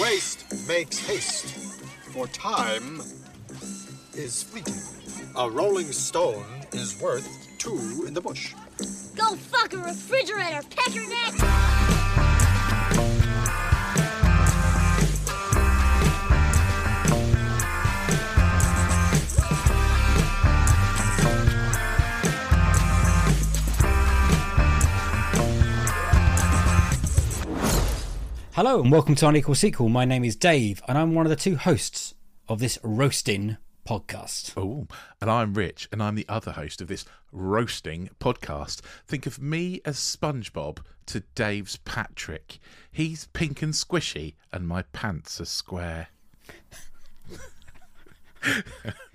Waste makes haste, for time is fleeting. A rolling stone is worth two in the bush. Go fuck a refrigerator, peck Hello and welcome to Unequal Sequel. My name is Dave and I'm one of the two hosts of this roasting podcast. Oh, and I'm Rich, and I'm the other host of this roasting podcast. Think of me as SpongeBob to Dave's Patrick. He's pink and squishy, and my pants are square.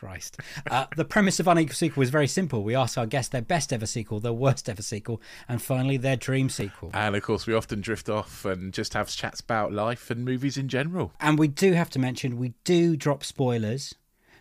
Christ. Uh, the premise of Unequal Sequel is very simple. We ask our guests their best ever sequel, their worst ever sequel, and finally their dream sequel. And of course, we often drift off and just have chats about life and movies in general. And we do have to mention we do drop spoilers.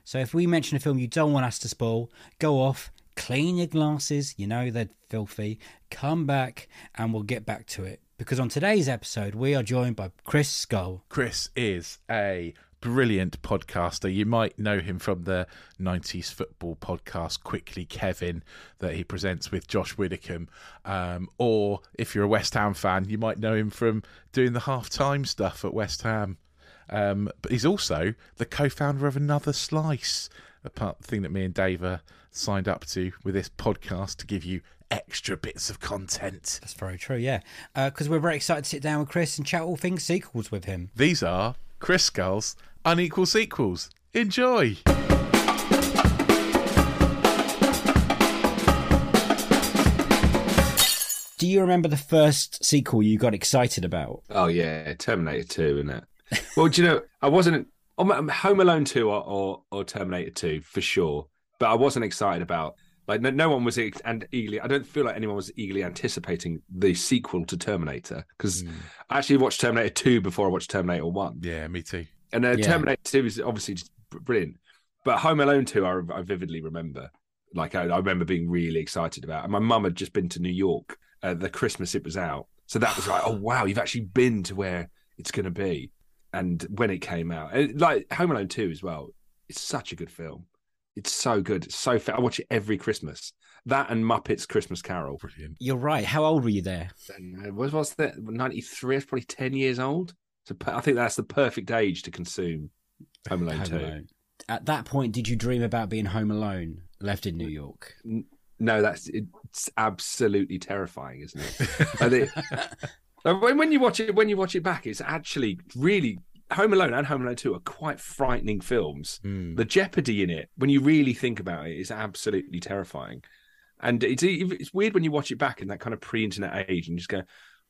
So if we mention a film you don't want us to spoil, go off, clean your glasses, you know they're filthy, come back, and we'll get back to it. Because on today's episode, we are joined by Chris Scull. Chris is a brilliant podcaster. You might know him from the 90s football podcast, Quickly Kevin, that he presents with Josh Widdicombe. Um, or if you're a West Ham fan, you might know him from doing the half time stuff at West Ham. Um, but he's also the co founder of Another Slice, a part, thing that me and Dave are signed up to with this podcast to give you extra bits of content. That's very true, yeah. Because we're very excited to sit down with Chris and chat all things sequels with him. These are Chris Scull's Unequal Sequels. Enjoy! Do you remember the first sequel you got excited about? Oh yeah, Terminator Two, isn't it? well, do you know, I wasn't I'm Home Alone Two or, or or Terminator Two for sure, but I wasn't excited about. Like no, no one was and eagerly. I don't feel like anyone was eagerly anticipating the sequel to Terminator because hmm. I actually watched Terminator Two before I watched Terminator One, Yeah, me too. And uh, Yeah. Terminator Two is obviously just brilliant. But Home Alone Two, I, I vividly remember. Like I, I remember being really excited about. And my mum had just been to New York uh, the Christmas it was out, so that was like, oh wow, you've actually been to where it's going to be. And when it came out, and, like Home Alone Two as well, it's such a good film. It's so good. It's so fa- I watch it every Christmas. That and Muppets Christmas Carol. Brilliant. You're right. How old were you there? Uh, what was that? Ninety three. It's probably ten years old. So I think that's the perfect age to consume Home Alone Home Two. Alone. At that point, did you dream about being home alone, left in New York? No, that's it's absolutely terrifying, isn't it? I think- Like, when, when you watch it, when you watch it back, it's actually really Home Alone and Home Alone Two are quite frightening films. Mm. The jeopardy in it, when you really think about it, is absolutely terrifying. And it's it's weird when you watch it back in that kind of pre-internet age and just go,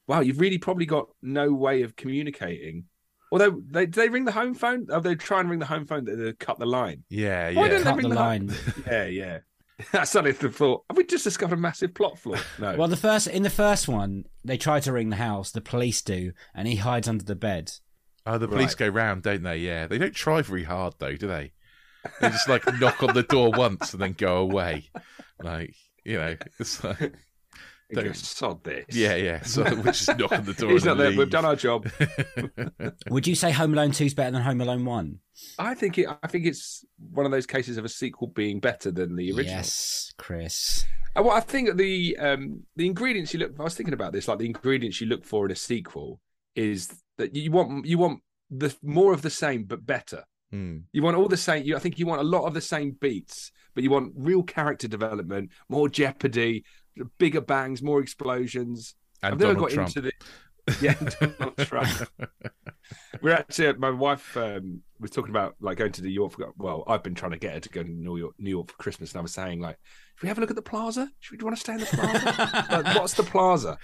"Wow, you've really probably got no way of communicating." Although they do they ring the home phone, oh, they try and ring the home phone. They, they cut the line. Yeah, Why yeah. don't they ring the the line. Yeah, yeah. I suddenly thought, have we just discovered a massive plot flaw? No. Well, the first in the first one, they try to ring the house. The police do, and he hides under the bed. Oh, the police Right. go round, don't they? Yeah. They don't try very hard, though, do they? They just like knock on the door once and then go away. Like, you know, it's like, He goes, sod this. yeah, yeah. So we just knock on the door. He's and not there. We've done our job. Would you say Home Alone Two is better than Home Alone One? I think it. I think it's one of those cases of a sequel being better than the original. Yes, Chris. Well, I think the um the ingredients you look. I was thinking about this. Like the ingredients you look for in a sequel is that you want you want the more of the same but better. Hmm. You want all the same. You, I think you want a lot of the same beats, but you want real character development, more jeopardy, bigger bangs, more explosions. And I've never Donald got Trump. into the yeah Donald Trump. We're actually my wife um, was talking about like going to New York. For, well, I've been trying to get her to go to New York, New York for Christmas, and I was saying like, should we have a look at the Plaza? Should we do you want to stay in the Plaza? like, what's the Plaza?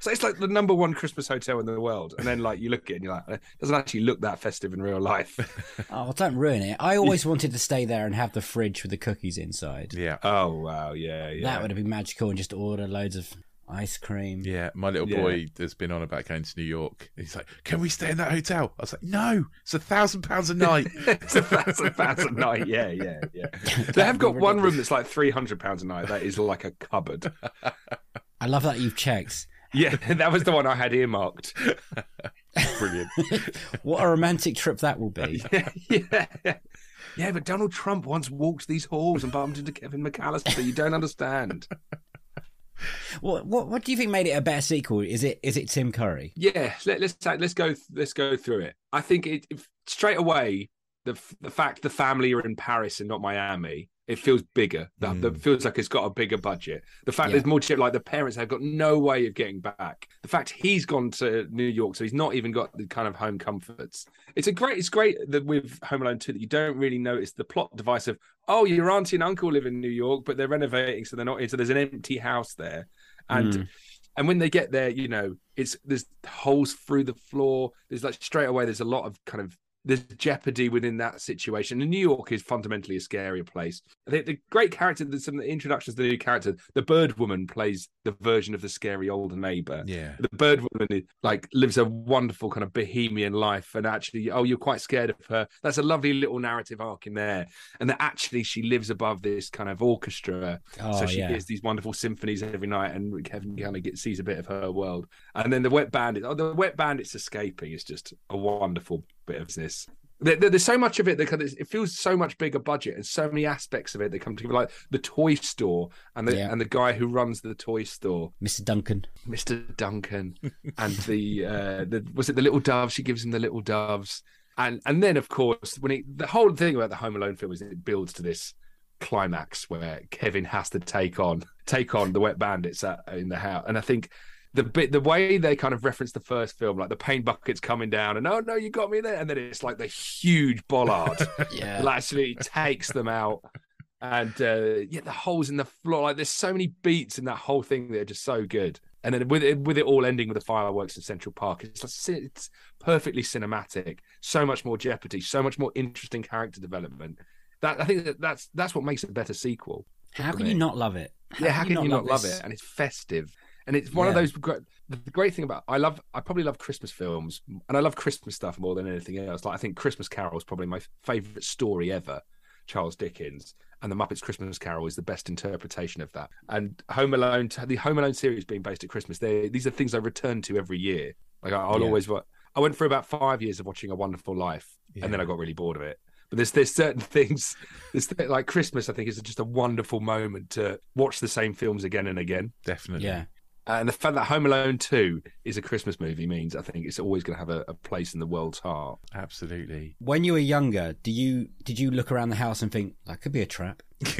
So it's like the number one Christmas hotel in the world. And then like you look at it and you're like, it doesn't actually look that festive in real life. Oh, don't ruin it. I always wanted to stay there and have the fridge with the cookies inside. Yeah. oh wow, yeah, yeah. That would have been magical and just order loads of ice cream. Yeah, my little Yeah. boy has been on about going to New York. He's like, "Can we stay in that hotel?" I was like, "No, it's a thousand pounds a night." it's a thousand pounds a night. Yeah, yeah, yeah. They have got one room that's like three hundred pounds a night. That is like a cupboard. I love that you've checked. Yeah, that was the one I had earmarked. Brilliant. What a romantic trip that will be. yeah. Yeah, but Donald Trump once walked these halls and bumped into Kevin McAllister. You don't understand. What, what what do you think made it a better sequel? Is it is it Tim Curry? Yeah, let, let's let's go let's go through it. I think it if, straight away the the fact the family are in Paris and not Miami. It feels bigger. That that feels like it's got a bigger budget. The fact Yeah. there's more shit like the parents have got no way of getting back. The fact he's gone to New York, so he's not even got the kind of home comforts. It's a great. It's great that with Home Alone two that you don't really notice the plot device of oh your auntie and uncle live in New York, but they're renovating, so they're not. In. So there's an empty house there, and Mm. and when they get there, you know, it's there's holes through the floor. There's like straight away, there's a lot of kind of there's jeopardy within that situation. And New York is fundamentally a scarier place. I think the great character, there's some introductions to the new character. The bird woman plays the version of the scary older neighbor. Yeah. The bird woman like lives a wonderful kind of bohemian life, and actually, oh, you're quite scared of her. That's a lovely little narrative arc in there, and that actually she lives above this kind of orchestra, Oh so she yeah. hears these wonderful symphonies every night, and Kevin kind of gets sees a bit of her world. And then the Wet Bandit, oh, the Wet Bandits escaping is just a wonderful bit of this. There, there- there's so much of it that kind of, it feels so much bigger budget, and so many aspects of it that come together, like the toy store and the Yeah. and the guy who runs the toy store. Mr. Duncan. Mr. Duncan and the uh the was it the little doves? She gives him the little doves. And and then of course when he the whole thing about the Home Alone film is it builds to this climax where Kevin has to take on take on the wet bandits at, in the house. And I think the bit the way they kind of reference the first film, like the paint buckets coming down and oh no, you got me there, and then it's like the huge bollard Yeah. that actually takes them out. And uh, yeah, the holes in the floor. Like there's so many beats in that whole thing that are just so good. And then with it, with it all ending with the fireworks in Central Park, it's like, it's perfectly cinematic. So much more jeopardy, so much more interesting character development. That I think that that's that's what makes it a better sequel. How can you not love it? yeah, how can you not love this? it? And it's festive, and it's one of those. Great, the great thing about I love I probably love Christmas films, and I love Christmas stuff more than anything else. Like I think Christmas Carol is probably my favorite story ever, Charles Dickens, and the Muppets Christmas Carol is the best interpretation of that. And Home Alone, the Home Alone series being based at Christmas, they these are things I return to every year. Like I- I'll Yeah. always I went through about five years of watching A Wonderful Life, and then I got really bored of it. But there's there's certain things, there's like Christmas. I think is just a wonderful moment to watch the same films again and again. Definitely. Yeah. Uh, and the fact that Home Alone Two is a Christmas movie means I think it's always going to have a, a place in the world's heart. Absolutely. When you were younger, do you did you look around the house and think that could be a trap?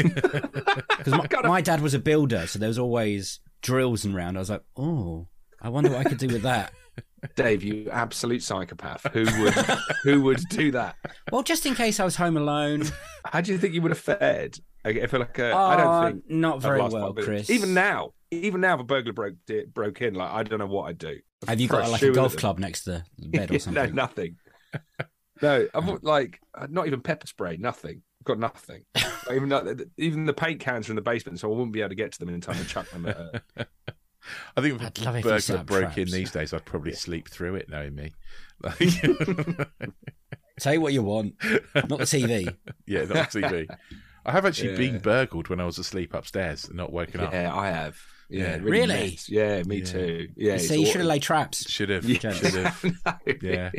Because my, my dad was a builder, so there was always drills and round. I was like, oh, I wonder what I could do with that. Dave, you absolute psychopath. Who would who would do that? Well, just in case I was home alone. How do you think you would have fared? I I feel like uh, I Uh, don't think not very well, my. Chris. Even now, even now, if a burglar broke broke in, like I don't know what I'd do. I'd Have you got like a golf club next to the bed or something? no, something? nothing. No, I've like uh, not even pepper spray. Nothing. I've got nothing. Not even not, even the paint cans are in the basement, so I wouldn't be able to get to them in time to chuck them. At, uh, I think if I'd a love if burglar up broke in these days, I'd probably sleep through it, knowing me. Like, Say what you want, not the TV. yeah, not the TV. I have actually Yeah. been burgled when I was asleep upstairs and not woken up. yeah, I have. Yeah, Yeah. it Really? mess. Yeah, me Yeah. too. Yeah, you it's see, you all- should have laid traps. Should have. Yeah. Should have. No. Yeah.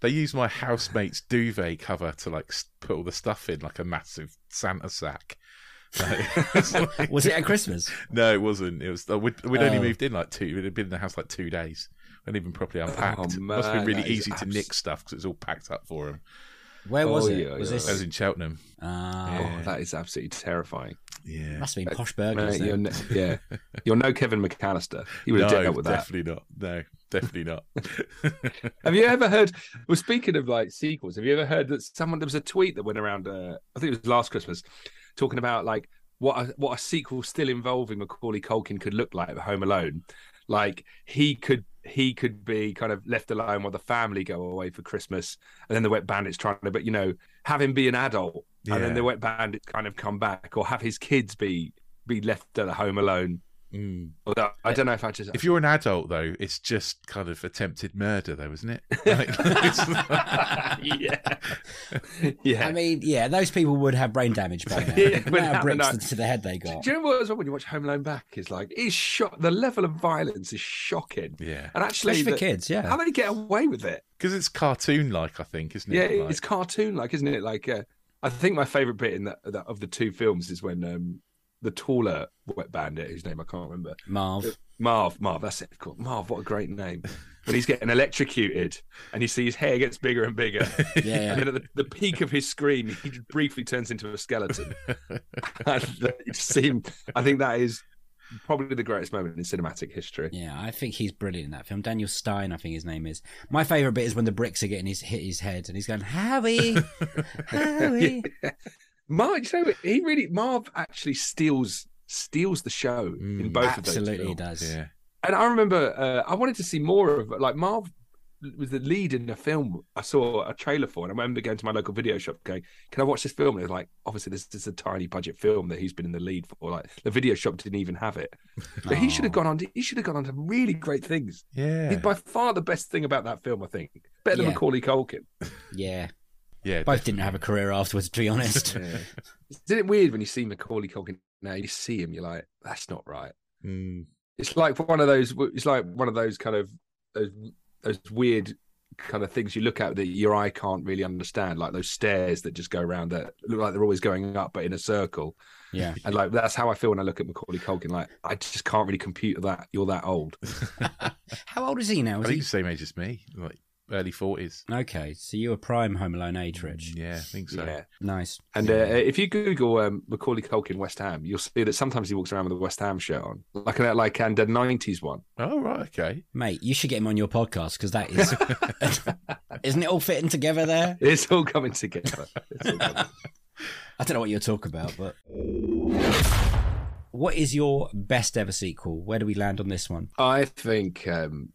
They used my housemate's duvet cover to like put all the stuff in, like a massive Santa sack. Like, Was it at Christmas? No, it wasn't. It was. We'd, we'd only Oh. moved in like two. We'd had been in the house like two days. We hadn't even properly unpacked. Oh, Must have been really that is easy to nick stuff because it was all packed up for him. Where was Oh, it? yeah, was yeah. this? I was in Cheltenham. Ah, Oh, that is absolutely terrifying. Yeah. must have been posh burglars. Mate, you're no, yeah, you're no Kevin McAllister. He would have no, dealt with that. definitely not. No, definitely not. Have you ever heard? Well, speaking of like sequels, have you ever heard that someone there was a tweet that went around? Uh, I think it was last Christmas, talking about like what a, what a sequel still involving Macaulay Culkin could look like at Home Alone. Like he could he could be kind of left alone while the family go away for Christmas, and then the Wet Bandits trying to, but you know, have him be an adult, and then the Wet Bandits kind of come back, or have his kids be be left at home alone. Mm. Although I don't know if I just If you're an adult, though, it's just kind of attempted murder, though, isn't it? Like, it's- yeah, yeah. I mean, yeah, those people would have brain damage by now. Yeah, the but amount of now- bricks now- to, to the head they got. Do you know what as well when you watch Home Alone back? Is like it's shock. The level of violence is shocking. yeah, And actually, Especially for kids, yeah. how do they get away with it? because it's cartoon-like, I think, isn't Yeah, it? Like- it's cartoon like, isn't it? Like, uh, I think my favorite bit in that, that of the two films is when um, the taller wet bandit, whose name I can't remember, Marv. Marv, Marv, that's it. Cool. Marv, what a great name. When he's getting electrocuted and you see his hair gets bigger and bigger, Yeah, yeah. and then at the, the peak of his scream, he briefly turns into a skeleton. and uh, you see him. I think that is probably the greatest moment in cinematic history. Yeah, I think he's brilliant in that film. Daniel Stern, I think his name is. My favourite bit is when the bricks are getting his hit his head and he's going, Howie, Howie. Marv, you know, he really Marv actually steals steals the show in Mm. both of those Absolutely, he films. does. yeah. And I remember uh, I wanted to see more of like Marv was the lead in a film I saw a trailer for, and I remember going to my local video shop going, "Can I watch this film?" And it was like, obviously, this, this is a tiny budget film that he's been in the lead for. Like the video shop didn't even have it, but he should have Oh. gone on. To, he should have gone on to really great things. Yeah. He's by far the best thing about that film, I think. Better than Yeah. Macaulay Culkin. Yeah, yeah. both didn't have a career afterwards, to be honest. Isn't it weird when you see Macaulay Culkin now? You see him, you're like, that's not right. Mm. It's like one of those. It's like one of those kind of those, those weird kind of things you look at that your eye can't really understand, like those stairs that just go around that look like they're always going up, but in a circle. Yeah. And like that's how I feel when I look at Macaulay Culkin. Like I just can't really compute that you're that old. How old is he now? I Is think he... the same age as me, like early forties. Okay, so you were prime Home Alone age, Rich. Yeah, I think so. Yeah. Nice. And uh, if you Google um, Macaulay Culkin West Ham, you'll see that sometimes he walks around with a West Ham shirt on, like a like and a '90s one. Oh right, okay. Mate, you should get him on your podcast because that is. Isn't it all fitting together there? It's all coming together. All coming. I don't know what you're talking about, but. What is your best ever sequel? Where do we land on this one? I think um,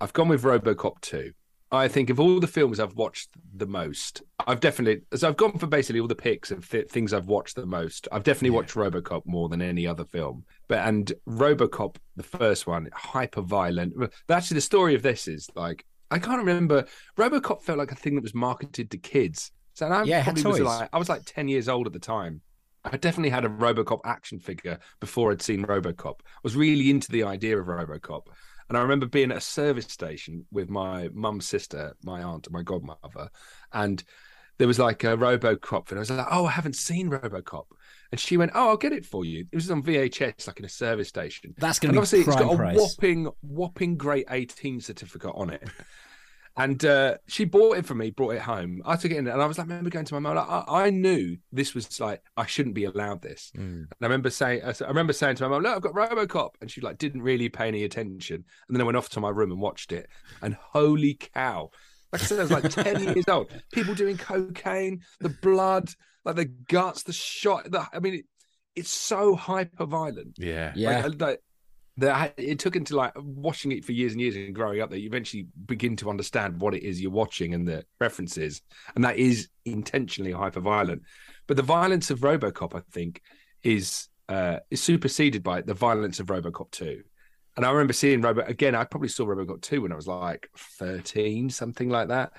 I've gone with RoboCop 2. I think of all the films I've watched the most, I've definitely so I've gone for basically all the picks of th- things I've watched the most. I've definitely watched RoboCop more than any other film. But and RoboCop, the first one, hyper violent. Actually, the story of this is like I can't remember. RoboCop felt like a thing that was marketed to kids. So I Yeah, probably was like I was like ten years old at the time. I definitely had a RoboCop action figure before I'd seen RoboCop. I was really into the idea of RoboCop. And I remember being at a service station with my mum's sister, my aunt, and my godmother, and there was like a RoboCop, and I was like, "Oh, I haven't seen RoboCop," and she went, "Oh, I'll get it for you." It was on VHS, like in a service station. That's going to be obviously, it's got a price. whopping, whopping great 18 certificate on it. And uh, she bought it for me, brought it home. I took it in, and I was like, I remember going to my mum. Like, I, I knew this was like I shouldn't be allowed this. Mm. And I remember saying, I remember saying to my mum, "Look, I've got RoboCop," and she like didn't really pay any attention. And then I went off to my room and watched it, and holy cow! Like I said, I was like ten years old. People doing cocaine, the blood, like the guts, the shot. The, I mean, it, it's so hyper violent. Yeah. Yeah. Like, like, that it took into like watching it for years and years and growing up that you eventually begin to understand what it is you're watching and the references, and that is intentionally hyper violent. But the violence of RoboCop, I think, is uh, is superseded by the violence of RoboCop two. And I remember seeing Robo again. I probably saw RoboCop two when I was like thirteen, something like that,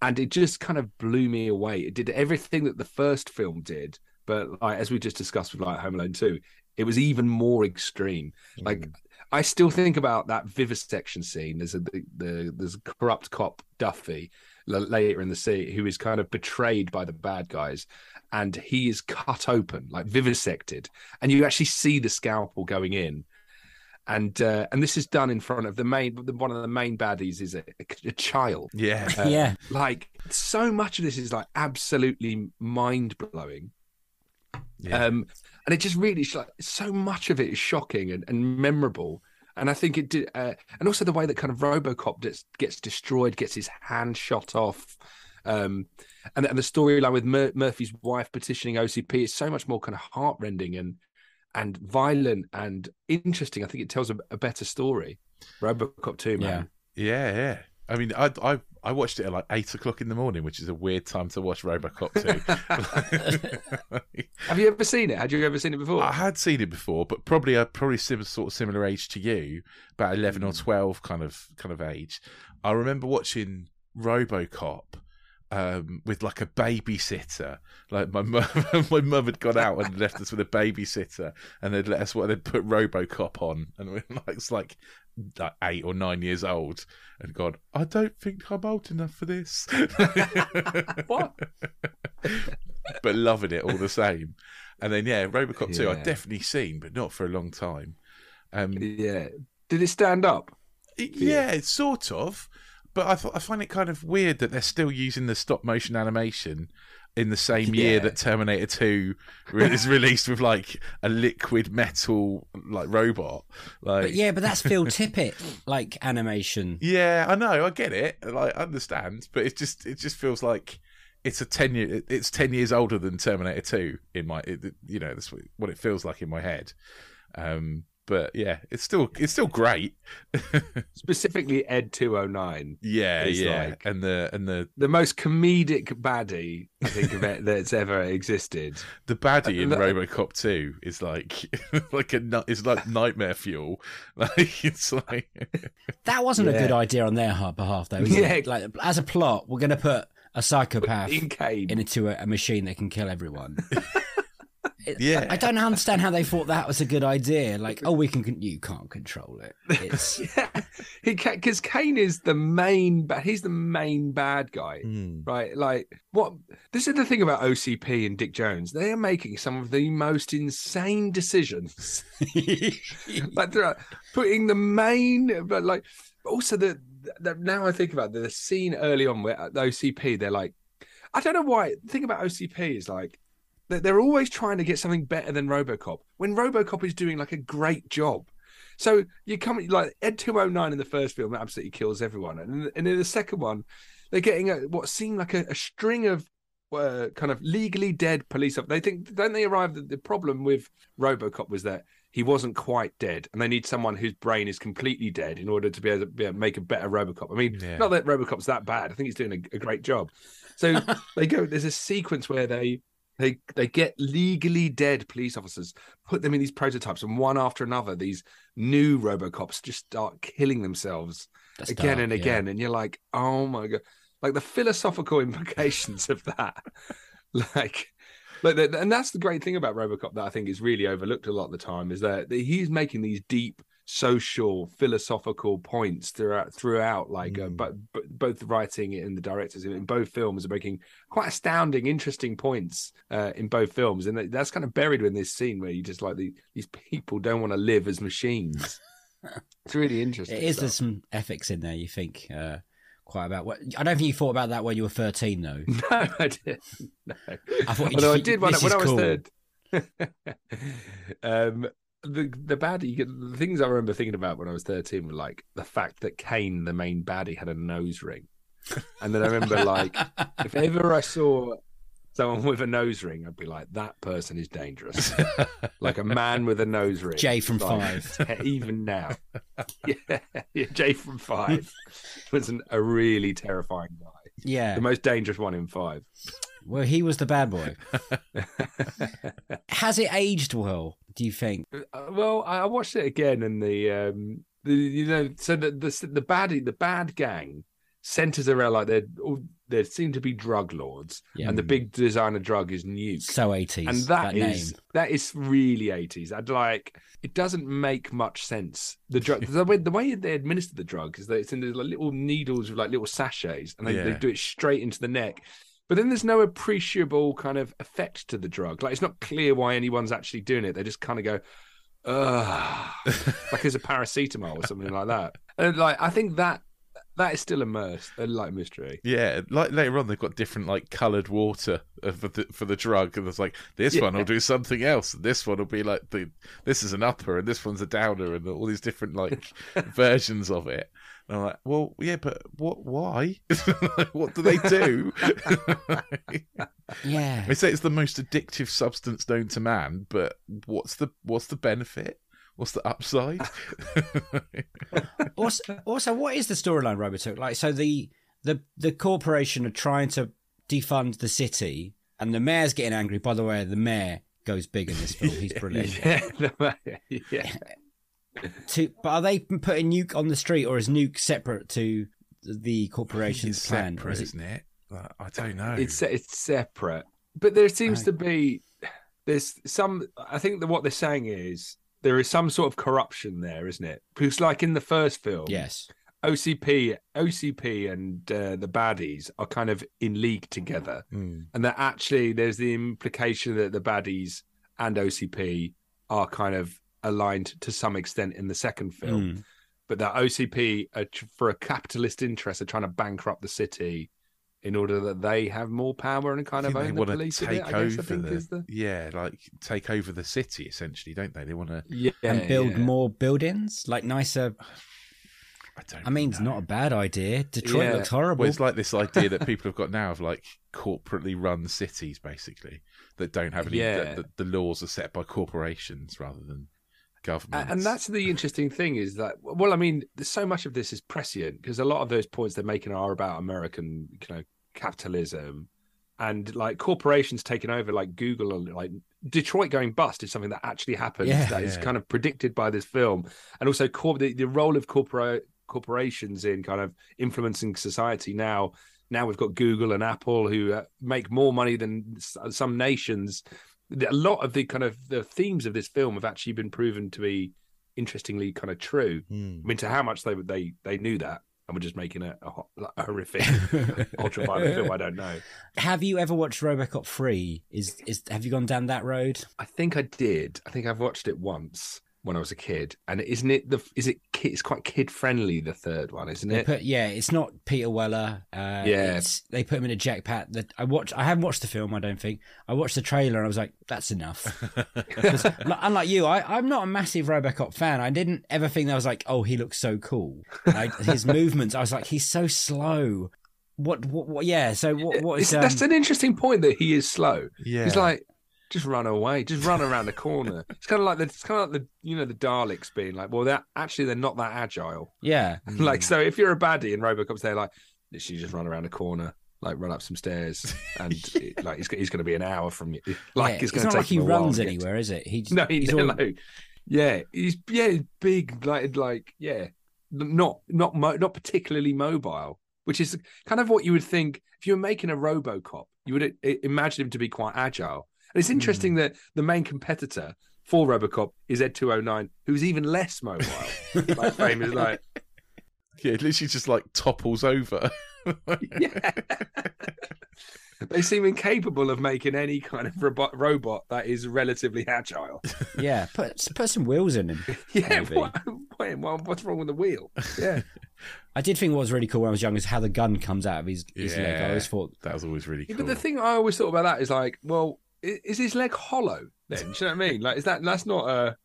and it just kind of blew me away. It did everything that the first film did, but like as we just discussed with like Home Alone two, it was even more extreme. Like I still think about that vivisection scene. There's a the, the there's a corrupt cop Duffy l- later in the scene who is kind of betrayed by the bad guys, and he is cut open, like vivisected, and you actually see the scalpel going in. And uh, and this is done in front of the main one of the main baddies is a, a child. Yeah. Uh, yeah. Like so much of this is like absolutely mind blowing. Yeah. Um, and it just really like so much of it is shocking and, and memorable. And I think it did, uh, and also the way that kind of RoboCop gets, gets destroyed, gets his hand shot off, um, and, and the storyline with Mur- Murphy's wife petitioning OCP is so much more kind of heartrending and and violent and interesting. I think it tells a, a better story. RoboCop two, man. Yeah, yeah. I mean, I I I watched it at like eight o'clock in the morning, which is a weird time to watch RoboCop two. Have you ever seen it? Had you ever seen it before? I had seen it before, but probably a probably sim- sort of similar age to you, about eleven or hmm. twelve kind of kind of age. I remember watching RoboCop um, with like a babysitter. Like my mum, my mum had gone out and left us with a babysitter, and they'd let us what they'd put RoboCop on, and we're like, it's like like eight or nine years old, and gone. I don't think I'm old enough for this. What? but loving it all the same. And then yeah, RoboCop two, I've definitely seen, but not for a long time. Um, yeah. Did it stand up? yeah, sort of. But I, th- I find it kind of weird that they're still using the stop motion animation in the same year Yeah. that Terminator 2 re- is released with like a liquid metal like robot. Like But yeah, but that's Phil Tippett like animation. Yeah, I know, I get it. Like I understand, but it just it just feels like it's a 10 year it's 10 years older than Terminator 2 in my it, you know, that's what it feels like in my head. Um but yeah, it's still it's still great. Specifically, Ed two oh nine. yeah, yeah. like- and the and the The most comedic baddie I think of it that's ever existed. The baddie in Uh, the- RoboCop 2 is like like a nu- it's like nightmare fuel. Like it's like That wasn't a good idea on their behalf, though. Is Yeah. it? Like as a plot, we're going to put a psychopath In Cain. into a, a machine that can kill everyone. Yeah. I don't understand how they thought that was a good idea. Like, oh, we can, you can't control it. It's yeah, because Cain is the main, but he's the main bad guy, Hmm. right? Like what? This is the thing about OCP and Dick Jones. They are making some of the most insane decisions. like they're putting the main, but like also the, the now I think about the, the scene early on where at the OCP, they're like, I don't know why. The thing about OCP is like. They- They're always trying to get something better than RoboCop when RoboCop is doing like a great job. So you come like Ed two oh nine in the first film absolutely kills everyone, and and in the second one, they're getting a, what seemed like a, a string of uh, kind of legally dead police. They think don't they arrive that the problem with RoboCop was that he wasn't quite dead, and they need someone whose brain is completely dead in order to be able to, be able to make a better RoboCop. I mean, Yeah. not that RoboCop's that bad. I think he's doing a, a great job. So they go. There's a sequence where they they they get legally dead police officers, put them in these prototypes, and one after another, these new RoboCops just start killing themselves That's again dark, and yeah. again, and you're like, oh my god, like the philosophical implications of that, like. Like the, and that's the great thing about RoboCop that I think is really overlooked a lot of the time is that he's making these deep social philosophical points throughout throughout like uh, Mm. but, but both the writing and the directors in both films are making quite astounding interesting points uh, in both films and that's kind of buried in this scene where you just like the, these people don't want to live as machines it's really interesting It is. stuff. There's some ethics in there. You think uh, quite about what? I don't think you thought about that when you were 13, though. no i didn't no I thought you although i did when, when i was cool. third um the the baddie the things i remember thinking about when i was 13 were like the fact that cain the main baddie had a nose ring. And then i remember like if ever i saw someone with a nose ring i'd be like that person is dangerous. Like a man with a nose ring. Jay from Like, Five. even now. Yeah, yeah jay from five was an, a really terrifying guy. Yeah. the most dangerous one in five Well, he was the bad boy. Has it aged well? Do you think? Uh, well, I watched it again, and the um, the you know, so the the the baddie, the bad gang, centers around like they're all there seem to be drug lords, Yeah. and the big designer drug is nuke. So 80s. and that that is name. that is really 80s. I'd like it doesn't make much sense. The drug the way the way they administer the drug is that it's in these like little needles with like little sachets and they, they do it straight into the neck. But then there's no appreciable kind of effect to the drug. Like it's not clear why anyone's actually doing it. They just kind of go, ugh, like it's a paracetamol or something like that. And like I think that that is still immersed, a like mystery. Yeah, like later on, they've got different like coloured water for the for the drug, and it's like this one will do something else. and This one will be like the this is an upper, and this one's a downer, and all these different like versions of it. And I'm like, well, yeah, but what? Why? what do they do? Yeah. they say it's the most addictive substance known to man, but what's the what's the benefit? What's the upside? also, also, what is the storyline, Robotook? Like, so the the the corporation are trying to defund the city, and the mayor's getting angry. By the way, the mayor goes big in this film. He's brilliant. yeah, yeah. To, but are they putting Nuke on the street, or is Nuke separate to the it's corporation's plan? Separate, is it- isn't it? Like, I don't know. It's it's separate, but there seems Right. to be there's some. I think that what they're saying is there is some sort of corruption there, isn't it? Because like in the first film, Yes. OCP, OCP, and uh, the baddies are kind of in league together, Mm. and that actually there's the implication that the baddies and OCP are kind of aligned to some extent in the second film, Mm. but that OCP are, for a capitalist interest are trying to bankrupt the city in order that they have more power and kind of own they the police. of take it, I guess, I over think the, is the yeah, like take over the city essentially, don't they? They want to. yeah, and build yeah. more buildings, like nicer. I don't. I mean, it's not a bad idea. Detroit Yeah. looks horrible. Well, it's like this idea that people have got now of like corporately run cities, basically, that don't have any. Yeah. That, the, the laws are set by corporations rather than governments. And that's the interesting thing is that, well, I mean, so much of this is prescient because a lot of those points they're making are about American, you know, capitalism and like corporations taking over, like Google, and like Detroit going bust is something that actually happens. Yeah. that is Yeah. kind of predicted by this film, and also the, the role of corporate corporations in kind of influencing society now. Now we've got Google and Apple who uh, make more money than some nations. A lot of the kind of the themes of this film have actually been proven to be interestingly kind of true. Mm. I mean, to how much they they they knew that and were just making a, a, a horrific ultra violent film, I don't know. Have you ever watched RoboCop three? Is is have you gone down that road? I think I did. I think I've watched it once when I was a kid, and isn't it the is it it's quite kid friendly the third one, isn't it? put yeah, it's not Peter Weller. Uh, Yeah. it's, they put him in a jetpack. That I watched. I haven't watched the film. I don't think I watched the trailer and I was like, that's enough. like, unlike you, I, I'm not a massive RoboCop fan. I didn't ever think that I was like, oh, he looks so cool. Like, his movements, I was like, he's so slow. What? What? what yeah. So what? What is? It's- that's um, an interesting point that he is slow. Yeah, He's like, just run away, just run around the corner. It's kind of like the, it's kind of like the you know the Daleks being like, well, that actually they're not that agile. yeah. Like, so if you're a baddie and Robocop's there, like, literally just run around the corner, like run up some stairs, and it- like he's, he's going to be an hour from you. Like, yeah. it's not to take like he him a while runs to anywhere, is it? He just, No, he, he's no, all- no. Yeah, he's yeah, he's big, like like yeah, not not mo- not particularly mobile, which is kind of what you would think if you were making a RoboCop, you would imagine him to be quite agile. And it's interesting hmm. that the main competitor for RoboCop is Ed two hundred nine, who's even less mobile. like frame is like yeah, it literally just like topples over. yeah. they seem incapable of making any kind of robot robot that is relatively agile. yeah. Put put some wheels in him. Yeah, Maybe. what, what's wrong with the wheel? Yeah. I did think what was really cool when I was young is how the gun comes out of his, his leg. I always thought That was always really Yeah, cool. but the thing I always thought about that is like, well, i- is his leg hollow? Then do you know what I mean? Like, is that that's not a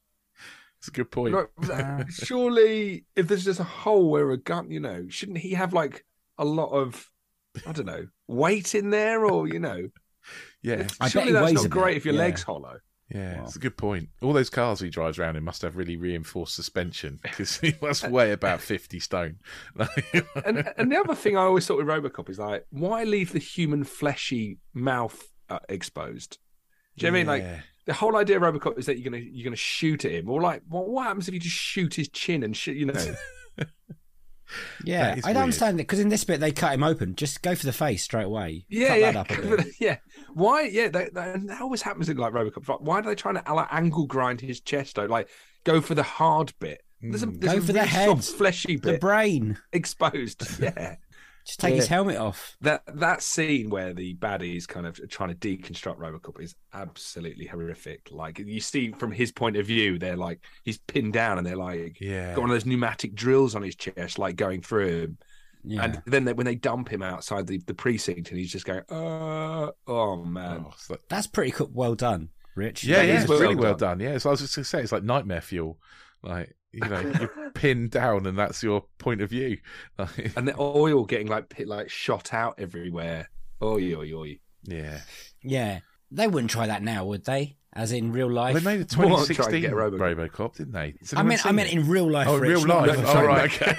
It's a good point. not- surely if there's just a hole where a gun, you know, shouldn't he have like a lot of I don't know weight in there, or you know, yeah, I surely that's not bit, great if your yeah. leg's hollow. yeah, Wow. it's a good point. All those cars he drives around in must have really reinforced suspension because he must weigh about fifty stone. And and the other thing I always thought with RoboCop is like, why leave the human fleshy mouth uh, exposed? Do you know what I mean? Like the whole idea of RoboCop is that you're gonna you're gonna shoot at him, or like, well, what happens if you just shoot his chin and shoot? You know, Yeah, I don't weird. understand it because in this bit they cut him open. Just go for the face straight away. yeah, cut yeah, that up a bit. yeah. Why? Yeah, that, that, and that always happens in like RoboCop. Like, why are they trying to like, angle grind his chest? Though, like, go for the hard bit. There's a, Mm. there's Go a for the head. soft, fleshy The brain. exposed. Yeah. Just take his helmet off. That that scene where the baddies kind of trying to deconstruct Robocop is absolutely horrific. Like you see from his point of view, they're like he's pinned down and they're like Yeah. got one of those pneumatic drills on his chest, like going through him. Yeah. And then they, when they dump him outside the, the precinct, and he's just going, uh, "Oh man, Oh, it's like- That's pretty cool. Well done, Rich. yeah, That yeah, it's well really well done. done. Yeah, so I was just gonna say it's like nightmare fuel. Like You know, you're pinned down, and that's your point of view. and the oil getting like like shot out everywhere. Oi, oi, oi. yeah. Yeah, they wouldn't try that now, would they? As in real life. They made a 2016 and get Robocop. RoboCop, didn't they? I anyone meant, I meant in real life. Oh, Rich, real life. No, Oh, right, okay.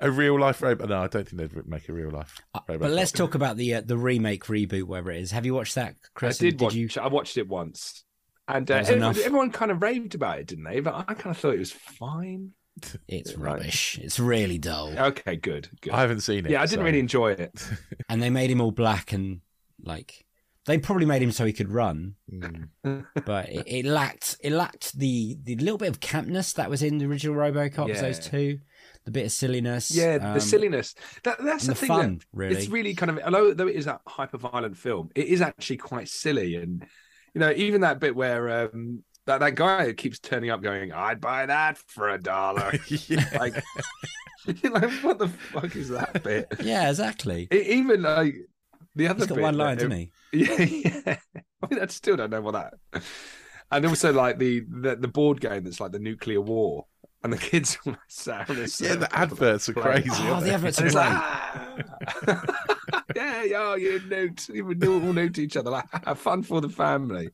a real life robot. No, I don't think they'd make a real life. Uh, robot. But let's talk about the uh, the remake, reboot, whatever it is. Have you watched that, Chris? I Chris? did, watch. you? I watched it once, and uh, everyone, everyone kind of raved about it, didn't they? But I kind of thought it was fine. It's Right. rubbish. It's really dull. Okay, good, good. I haven't seen it. yeah, I didn't so- really enjoy it. And they made him all black and like they probably made him so he could run, Mm. but it, it lacked it lacked the the little bit of campness that was in the original RoboCop. Those two, the bit of silliness. Yeah, um, the silliness. That, that's the, the thing. fun, that really. It's really kind of, although though it is a hyper violent film, it is actually quite silly. And, you know, even that bit where um, that, that guy keeps turning up going, I'd buy that for a dollar. like, like, what the fuck is that bit? Yeah, exactly. E- even like the other He's got bit one line, doesn't he? Yeah, yeah. I mean, I still don't know what that. And also, like the, the the board game that's like the nuclear war, and the kids all sat on yeah, the adverts are playing. crazy. Oh, the adverts are like, ah! yeah, yeah, you note, you would all note each other, like have fun for the family.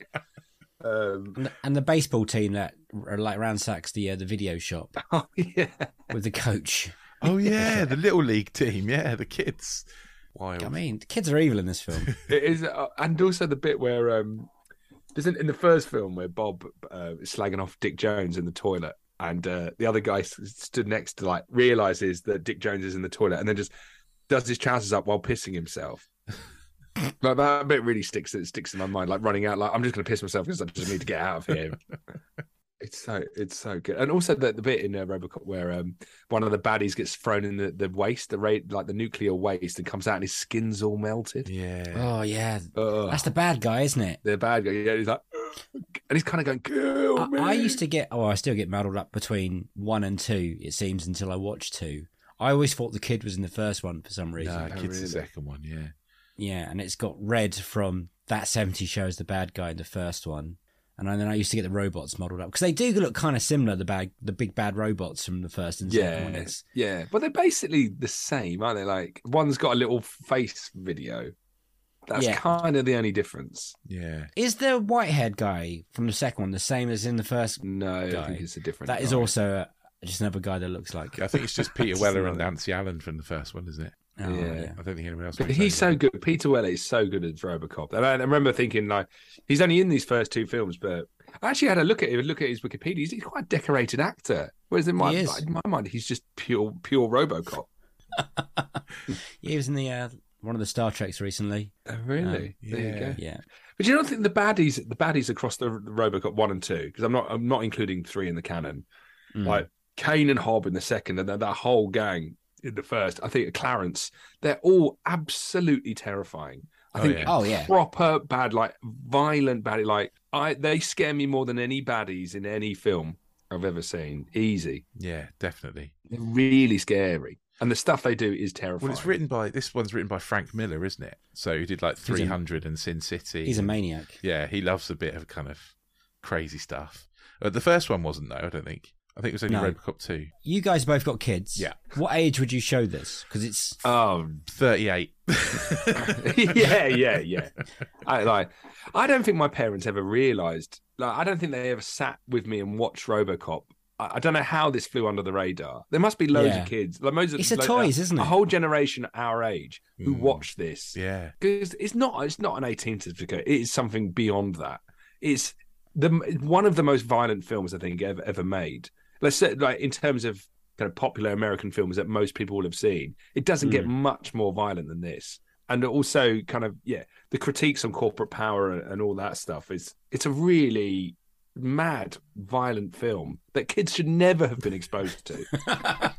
Um, And the, and the baseball team that like ransacks the uh, the video shop oh yeah, with the coach. Oh yeah, the little league team. Yeah, the kids. Wild. I mean, the kids are evil in this film. it is, uh, and also the bit where um, isn't in the first film where Bob uh, is slagging off Dick Jones in the toilet, and uh, the other guy stood next to like realizes that Dick Jones is in the toilet, and then just does his trousers up while pissing himself. like that bit really sticks. It sticks in my mind. Like running out, like I'm just going to piss myself because I just need to get out of here. It's so it's so good, and also the, the bit in uh, RoboCop where um, one of the baddies gets thrown in the, the waste, the rate like the nuclear waste, and comes out and his skin's all melted. Yeah. Oh yeah, Ugh. that's the bad guy, isn't it? the bad guy. Yeah, he's like, and he's kind of going, kill I, me. I used to get, oh, I still get muddled up between one and two. It seems until I watched two. I always thought the kid was in the first one for some reason. No, kids the second one. Yeah. Yeah, and it's got Red from that 70 show as the bad guy in the first one. And then I used to get the robots modelled up because they do look kind of similar. The bad, the big bad robots from the first and second one. Yeah, It's, yeah, but they're basically the same, aren't they? Like one's got a little face video. That's Yeah. kind of the only difference. Yeah. is the white haired guy from the second one the same as in the first? No, Guy. I think it's a different. That is guy. also uh just another guy that looks like. I think it's just Peter Weller and Nancy Allen from the first one, isn't it? Oh, Yeah. yeah. I don't think anyone else. But he's so good. Peter Weller is so good as RoboCop. And I, I remember thinking like he's only in these first two films, but I actually had a look at it. Look at his Wikipedia. He's, he's quite a decorated actor. Whereas in my in my mind, he's just pure pure RoboCop. He was in the uh, one of the Star Treks recently. Oh, really? Um, there you yeah. go. Yeah. But you don't think the baddies, the baddies across the, the RoboCop one and two, because I'm not, I'm not including three in the canon. Mm. Like Cain and Hob in the second, and then that whole gang in the first. I think Clarence, they're all absolutely terrifying. I Oh, think yeah. Oh, yeah. proper bad, like violent baddie. Like I, they scare me more than any baddies in any film I've ever seen. Easy, Yeah, definitely. they're really scary, and the stuff they do is terrifying. Well, it's written by this one's written by Frank Miller, isn't it? So he did like a- 300 and Sin City. He's a maniac. Yeah, he loves a bit of kind of crazy stuff. Uh, the first one wasn't though. I don't think. I think it was only No. RoboCop two. You guys both got kids. Yeah. What age would you show this? Because it's um 38. yeah, yeah, yeah. I like. I don't think my parents ever realised. Like, I don't think they ever sat with me and watched RoboCop. I, I don't know how this flew under the radar. There must be loads Yeah. of kids. Like, most of, It's a like, toys, isn't it? A whole generation our age who Mm. watched this. yeah. because it's not. It's not an 18 certificate. It is something beyond that. It's the one of the most violent films I think ever ever made. Let's say, like in terms of kind of popular American films that most people will have seen, it doesn't get mm. much more violent than this. And also, kind of, yeah, the critiques on corporate power and, and all that stuff is it's a really mad, violent film that kids should never have been exposed to.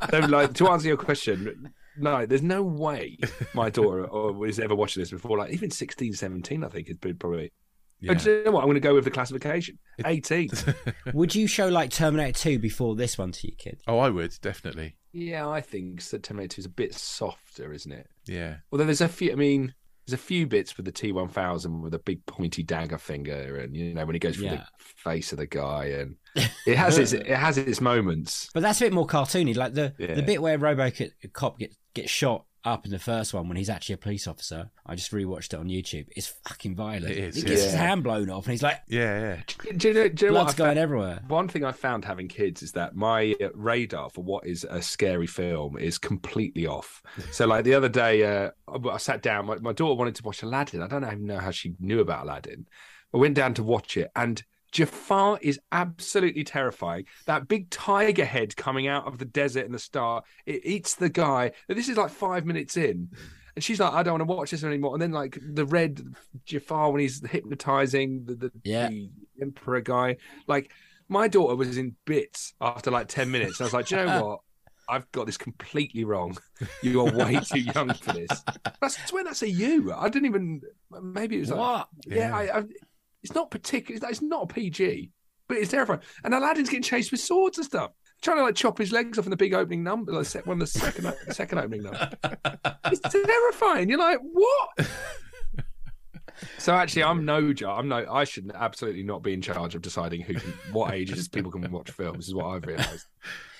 so, like, to answer your question, no, there's no way my daughter uh, or was ever watching this before. Like, even 16, 17, I think it's been probably. Yeah. But you know what? I'm going to go with the classification 18. would you show like Terminator 2 before this one to your kids? Oh, I would definitely. yeah, I think so Terminator 2 is a bit softer, isn't it? Yeah. Although there's a few, I mean, There's a few bits with the T1000 with a big pointy dagger finger, and you know when he goes for Yeah. the face of the guy, and it has its it has its moments. But that's a bit more cartoony. Like the Yeah. the bit where RoboCop gets gets shot up in the first one when he's actually a police officer. I just rewatched it on YouTube. It's fucking violent. It is, he gets his hand blown off, and he's like, Yeah, yeah. Do you know, do you know what blood's going found? everywhere. One thing I found having kids is that my uh, radar for what is a scary film is completely off. So, like the other day, uh, I I sat down. My, my daughter wanted to watch Aladdin. I don't even know how she knew about Aladdin. I went down to watch it, and Jafar is absolutely terrifying. That big tiger head coming out of the desert in the start, it eats the guy. This is like five minutes in. And she's like, I don't want to watch this anymore. And then, like, the red Jafar when he's hypnotizing the, the, Yeah. the emperor guy. Like, my daughter was in bits after like 10 minutes. I was like, Do you know what? I've got this completely wrong. You are way too young for this. That's when that's a you. I didn't even, maybe it was like, What? yeah, I, I, it's not particular. It's not a PG, but it's terrifying. And Aladdin's getting chased with swords and stuff, trying to like chop his legs off in the big opening number, like se- one of the second second opening number. It's terrifying. You're like, what? So actually, I'm no jar. I'm no. I should absolutely not be in charge of deciding who, can, what ages people can watch films. Is what I've realised.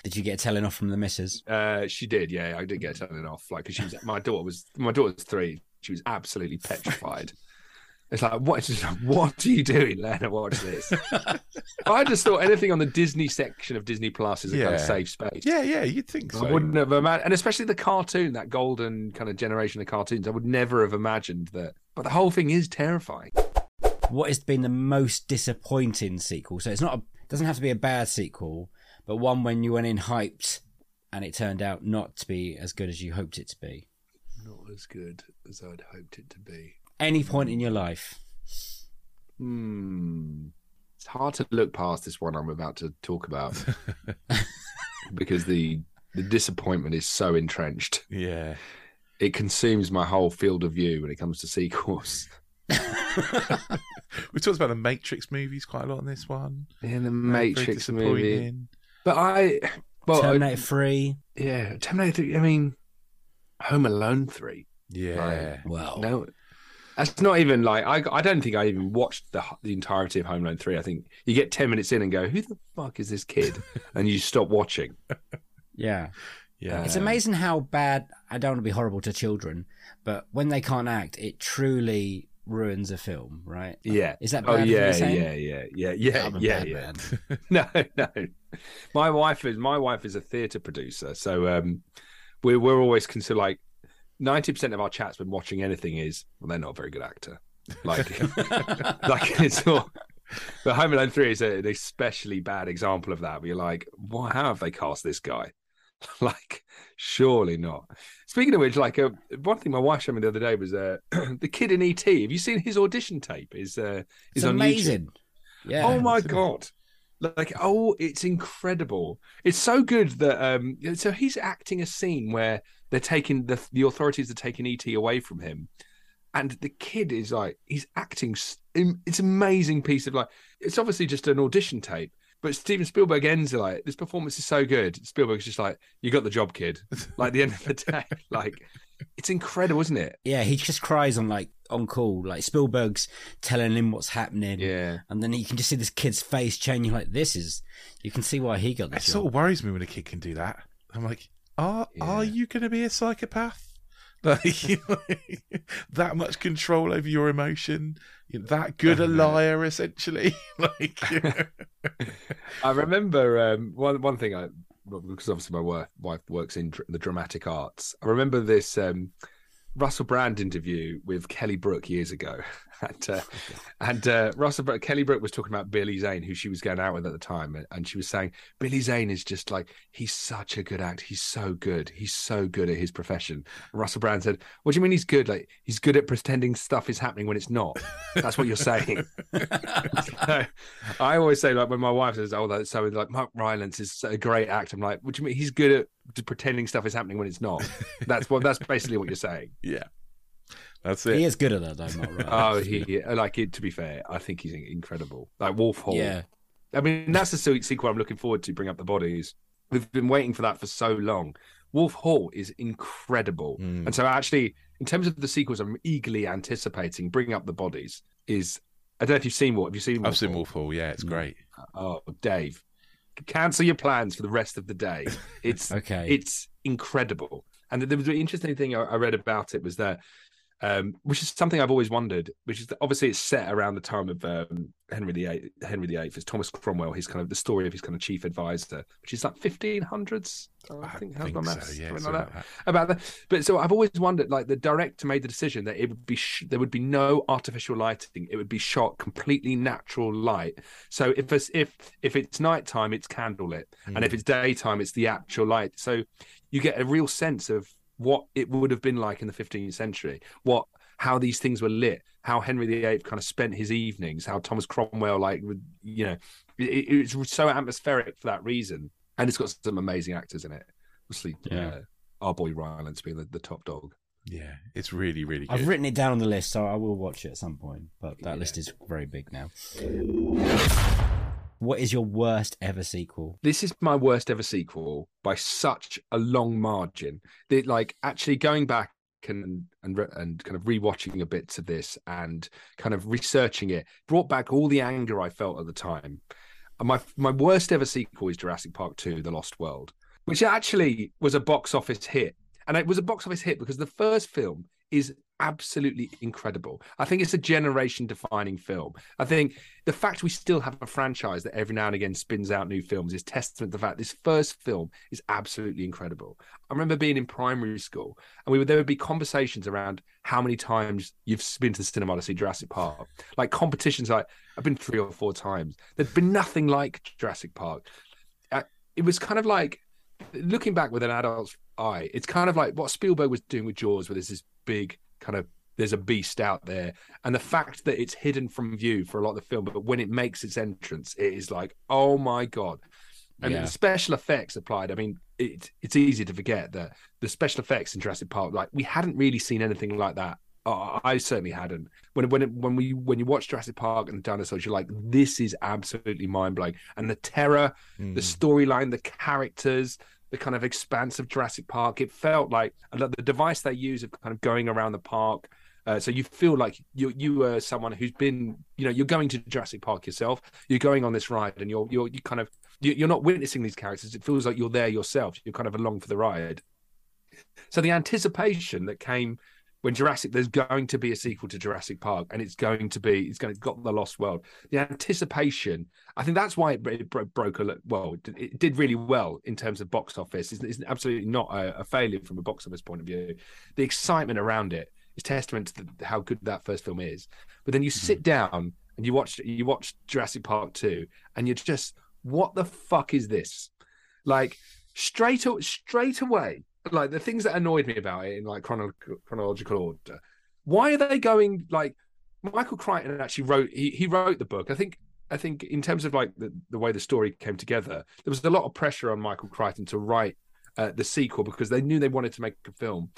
Did you get a telling off from the missus? Uh, she did, yeah. I did get telling off, like, because she was my daughter was my daughter's three. She was absolutely petrified. It's like, what? It's just like, what are you doing, Lena? Watch this. I just thought anything on the Disney section of Disney Plus is a kind of safe space. Yeah, yeah, you'd think so. I wouldn't have imagined, and especially the cartoon, that golden kind of generation of cartoons. I would never have imagined that. But the whole thing is terrifying. What has been the most disappointing sequel? So it's not a, doesn't have to be a bad sequel, but one when you went in hyped and it turned out not to be as good as you hoped it to be. Not as good as I'd hoped it to be. Any point in your life. Hmm. It's hard to look past this one I'm about to talk about because the the disappointment is so entrenched. Yeah. It consumes my whole field of view when it comes to sequels. We talked about the Matrix movies quite a lot in this one. In the Matrix movie, disappointing. but I, well, I- Terminator 3. yeah, Terminator. 3, I mean, Home Alone three. Yeah. Well, No, that's not even like I. I don't think I even watched the the entirety of Home Alone three. I think you get ten minutes in and go, "Who the fuck is this kid?" and you stop watching. yeah. Yeah. It's amazing how bad. I don't want to be horrible to children, but when they can't act, it truly ruins a film, right? Yeah. Is that Oh bad? what yeah, yeah, yeah, yeah, yeah, I'm yeah, yeah. No, no. My wife is my wife is a theatre producer, so um, we're we're always consider like ninety percent of our chats when watching anything is well, they're not a very good actor. Like, like it's all. But Home Alone Three is a, an especially bad example of that. Where you're like, why? How have they cast this guy? like, surely not. Speaking of which, like, uh, one thing my wife showed me the other day was uh, the kid in ET. Have you seen his audition tape? Is uh, It's is on YouTube. amazing. Yeah. Oh my god. Like oh, it's incredible. It's so good that um so he's acting a scene where they're taking the the authorities are taking ET away from him. And the kid is like he's acting it's amazing piece of like it's obviously just an audition tape. But Steven Spielberg ends it like this performance is so good. Spielberg's just like, You got the job, kid. Like the end of the day. Like it's incredible, isn't it? Yeah, he just cries on like on call. Like Spielberg's telling him what's happening. Yeah. And then you can just see this kid's face changing. Like this is, you can see why he got this. It this sort of worries me when a kid can do that. I'm like, are are you going to be a psychopath? Like, you know, that much control over your emotion, You're that good a liar, essentially. like, I remember um, one one thing I because obviously my wife wife works in dr- the dramatic arts. I remember this um, Russell Brand interview with Kelly Brook years ago, and uh, and uh, Russell Br- Kelly Brook was talking about Billy Zane, who she was going out with at the time, and- and she was saying Billy Zane is just like he's such a good actor. He's so good. He's so good at his profession. And Russell Brand said, "What do you mean he's good? Like he's good at pretending stuff is happening when it's not. That's what you're saying." So, I always say like when my wife says, "Oh, that's so," like Mark Rylance is a great actor. I'm like, "What do you mean? He's good at pretending stuff is happening when it's not." That's what. That's basically what you're saying. yeah, that's it. He is good at that, though. Mark Rylance. Oh, he like it. To be fair, I think he's incredible. Like Wolf Hall. yeah. I mean, that's the se- sequel I'm looking forward to. Bring up the bodies. We've been waiting for that for so long. Wolf Hall is incredible, Mm. and so actually, in terms of the sequels, I'm eagerly anticipating. Bring up the bodies is. I don't know if you've seen what have you seen? I've seen Hall? Wolf Hall. Yeah, it's great. Oh, Dave, cancel your plans for the rest of the day. It's Okay. it's incredible. And was an interesting thing I, I read about it was that, um, which is something I've always wondered, which is obviously it's set around the time of um, Henry VIII. Henry VIII is Thomas Cromwell. He's kind of the story of his kind of chief advisor, which is like 1500s. I think, how's my so, maths? yeah, Something something like that about that. But so I've always wondered, like the director made the decision that it would be sh- there would be no artificial lighting. It would be shot completely natural light. So if it's, if if it's nighttime, it's candlelit, and if it's daytime, it's the actual light. So you get a real sense of what it would have been like in the 15th century. What how these things were lit, how Henry VIII kind of spent his evenings, how Thomas Cromwell, like, would, you know, it, it was so atmospheric for that reason. And it's got some amazing actors in it. Obviously, Yeah. uh, our boy Rylance being the, the top dog. Yeah, it's really, really good. I've written it down on the list, so I will watch it at some point. But that list is very big now. What is your worst ever sequel? This is my worst ever sequel by such a long margin. That like actually going back and and and kind of rewatching a bits of this and kind of researching it brought back all the anger I felt at the time. And my my worst ever sequel is Jurassic Park 2: The Lost World, which actually was a box office hit. And it was a box office hit because the first film is absolutely incredible. I think it's a generation defining film. I think the fact we still have a franchise that every now and again spins out new films is testament to the fact this first film is absolutely incredible. I remember being in primary school and we would there would be conversations around how many times you've been to the cinema to see Jurassic Park. Like competitions like I've been three or four times. There'd been nothing like Jurassic Park. It was kind of like looking back with an adult's eye, it's kind of like what Spielberg was doing with Jaws, where there's this big kind of there's a beast out there, and the fact that it's hidden from view for a lot of the film, but when it makes its entrance, it is like, oh my god! And Yeah. the special effects applied. I mean, it, it's easy to forget that the special effects in Jurassic Park, like we hadn't really seen anything like that. Uh, I certainly hadn't. When when it, when we when you watch Jurassic Park and the dinosaurs, you're like, this is absolutely mind blowing. And the terror, the storyline, the characters, the kind of expanse of Jurassic Park. It felt like the device they use of kind of going around the park. Uh, so you feel like you you are someone who's been, you know, you're going to Jurassic Park yourself. You're going on this ride, and you're you're you kind of you're not witnessing these characters. It feels like you're there yourself. You're kind of along for the ride. So the anticipation that came when Jurassic, there's going to be a sequel to Jurassic Park, and it's going to be, it's going to got the Lost World. The anticipation, I think that's why it, it bro- broke a well. It did, really well in terms of box office. It's, it's absolutely not a, a failure from a box office point of view. The excitement around it is testament to the, how good that first film is. But then you mm-hmm. sit down and you watch you watch Jurassic Park two, and you're just, what the fuck is this? Like straight straight away, like the things that annoyed me about it in like chrono- chronological order. Why are they going like Michael Crichton actually wrote he, he wrote the book. I think I think in terms of like the, the way the story came together, there was a lot of pressure on Michael Crichton to write uh, the sequel because they knew they wanted to make a film.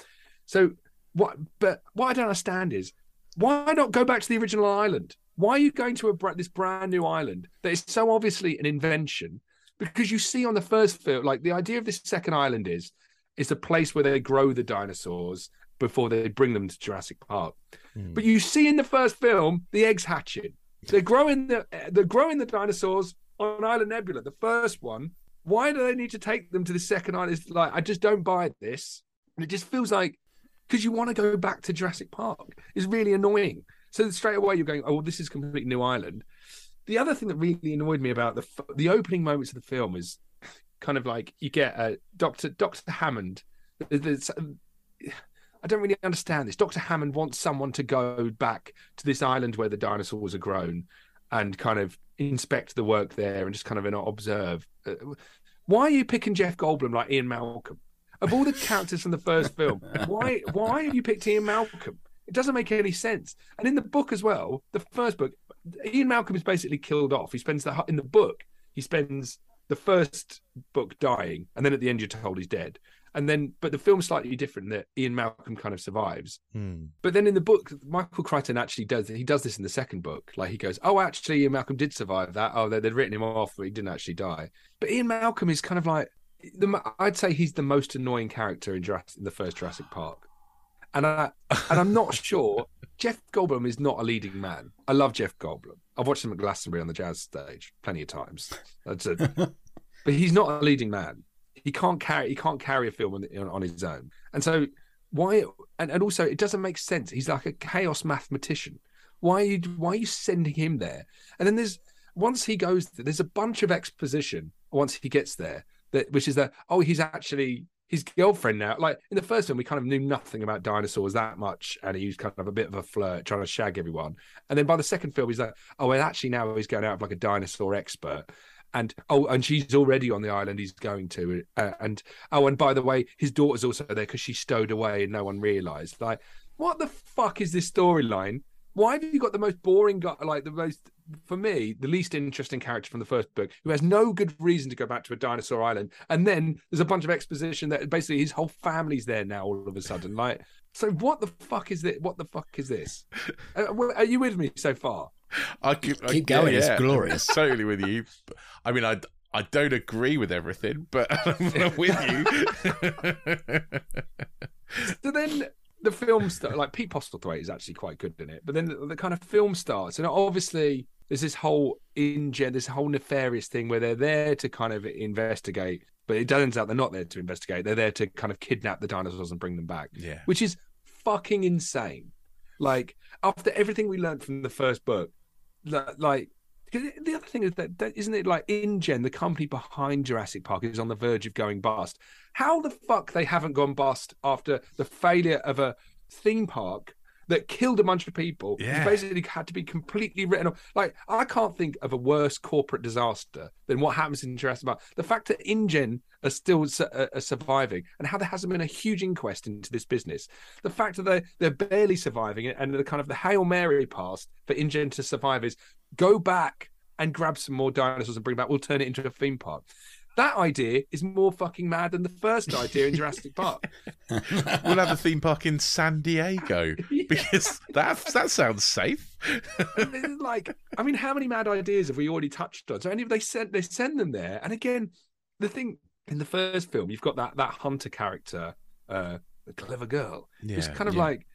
So what but what I don't understand is why not go back to the original island? Why are you going to a this brand new island that is so obviously an invention? Because you see on the first film, like the idea of this second island is is the place where they grow the dinosaurs before they bring them to Jurassic Park. Hmm. But you see in the first film the eggs hatching. They're growing the they're growing the dinosaurs on Isla Nublar. The first one. Why do they need to take them to the second island? It's like I just don't buy this. And it just feels like because you want to go back to Jurassic Park. It's really annoying. So straight away you're going, oh, well, this is a completely new island. The other thing that really annoyed me about the the opening moments of the film is kind of like you get uh, Doctor Doctor Hammond. There's, I don't really understand this. Doctor Hammond wants someone to go back to this island where the dinosaurs are grown and kind of inspect the work there and just kind of observe. Uh, Why are you picking Jeff Goldblum like Ian Malcolm? Of all the characters from the first film, why why have you picked Ian Malcolm? It doesn't make any sense. And in the book as well, the first book, Ian Malcolm is basically killed off. He spends the in the book, he spends the first book dying, and then at the end you're told he's dead. And then, but the film's slightly different that Ian Malcolm kind of survives. Hmm. But then in the book, Michael Crichton actually does he does this in the second book. Like he goes, "Oh, actually, Ian Malcolm did survive that. Oh, they- they'd written him off, but he didn't actually die." But Ian Malcolm is kind of like the, I'd say he's the most annoying character in, Jurassic, in the first Jurassic Park, and I and I'm not sure. Jeff Goldblum is not a leading man. I love Jeff Goldblum. I've watched him at Glastonbury on the jazz stage plenty of times. That's it. but he's not a leading man. He can't carry. He can't carry a film on, on, his own. And so why? And, and also, it doesn't make sense. He's like a chaos mathematician. Why are you? Why are you sending him there? And then there's once he goes, there, there's a bunch of exposition once he gets there. That which is that oh, he's actually his girlfriend now. Like in the first one, we kind of knew nothing about dinosaurs that much, and he was kind of a bit of a flirt, trying to shag everyone. And then by the second film, he's like, oh, well, actually now he's going out of like a dinosaur expert. And oh, and she's already on the island he's going to. Uh, and oh, and by the way, his daughter's also there because she stowed away and no one realised. Like, what the fuck is this storyline? Why have you got the most boring guy, like the most, for me, the least interesting character from the first book, who has no good reason to go back to a dinosaur island, and then there's a bunch of exposition that basically his whole family's there now all of a sudden. Like, so what the fuck is this? What the fuck is this? Uh, Are you with me so far? I keep, I- Keep going, it's glorious. totally with you. I mean, I I don't agree with everything, but I'm with you. So then the film start like Pete Postlethwaite is actually quite good in it, but then the, the kind of film starts, and obviously there's this whole in this whole nefarious thing where they're there to kind of investigate, but it turns out they're not there to investigate. They're there to kind of kidnap the dinosaurs and bring them back, yeah. which is fucking insane. Like after everything we learned from the first book, like the other thing is that, that isn't it like InGen, the company behind Jurassic Park, is on the verge of going bust. How the fuck they haven't gone bust after the failure of a theme park that killed a bunch of people? Yeah. basically had to be completely written off. Like I can't think of a worse corporate disaster than what happens in Jurassic Park. The fact that InGen are still uh, are surviving, and how there hasn't been a huge inquest into this business. The fact that they they're barely surviving and the kind of the hail mary pass for InGen to survive is go back and grab some more dinosaurs and bring back. We'll turn it into a theme park. That idea is more fucking mad than the first idea in Jurassic Park. We'll have a theme park in San Diego because that that sounds safe. Like, I mean, how many mad ideas have we already touched on? So any they send they send them there, and again, the thing in the first film, you've got that that hunter character, uh, the clever girl, who's kind of yeah. like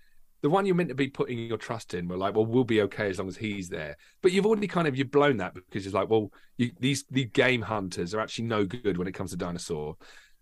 the one you're meant to be putting your trust in. We're like, well, we'll be okay as long as he's there. But you've already kind of you've blown that because it's like, well, you, these these game hunters are actually no good when it comes to dinosaur.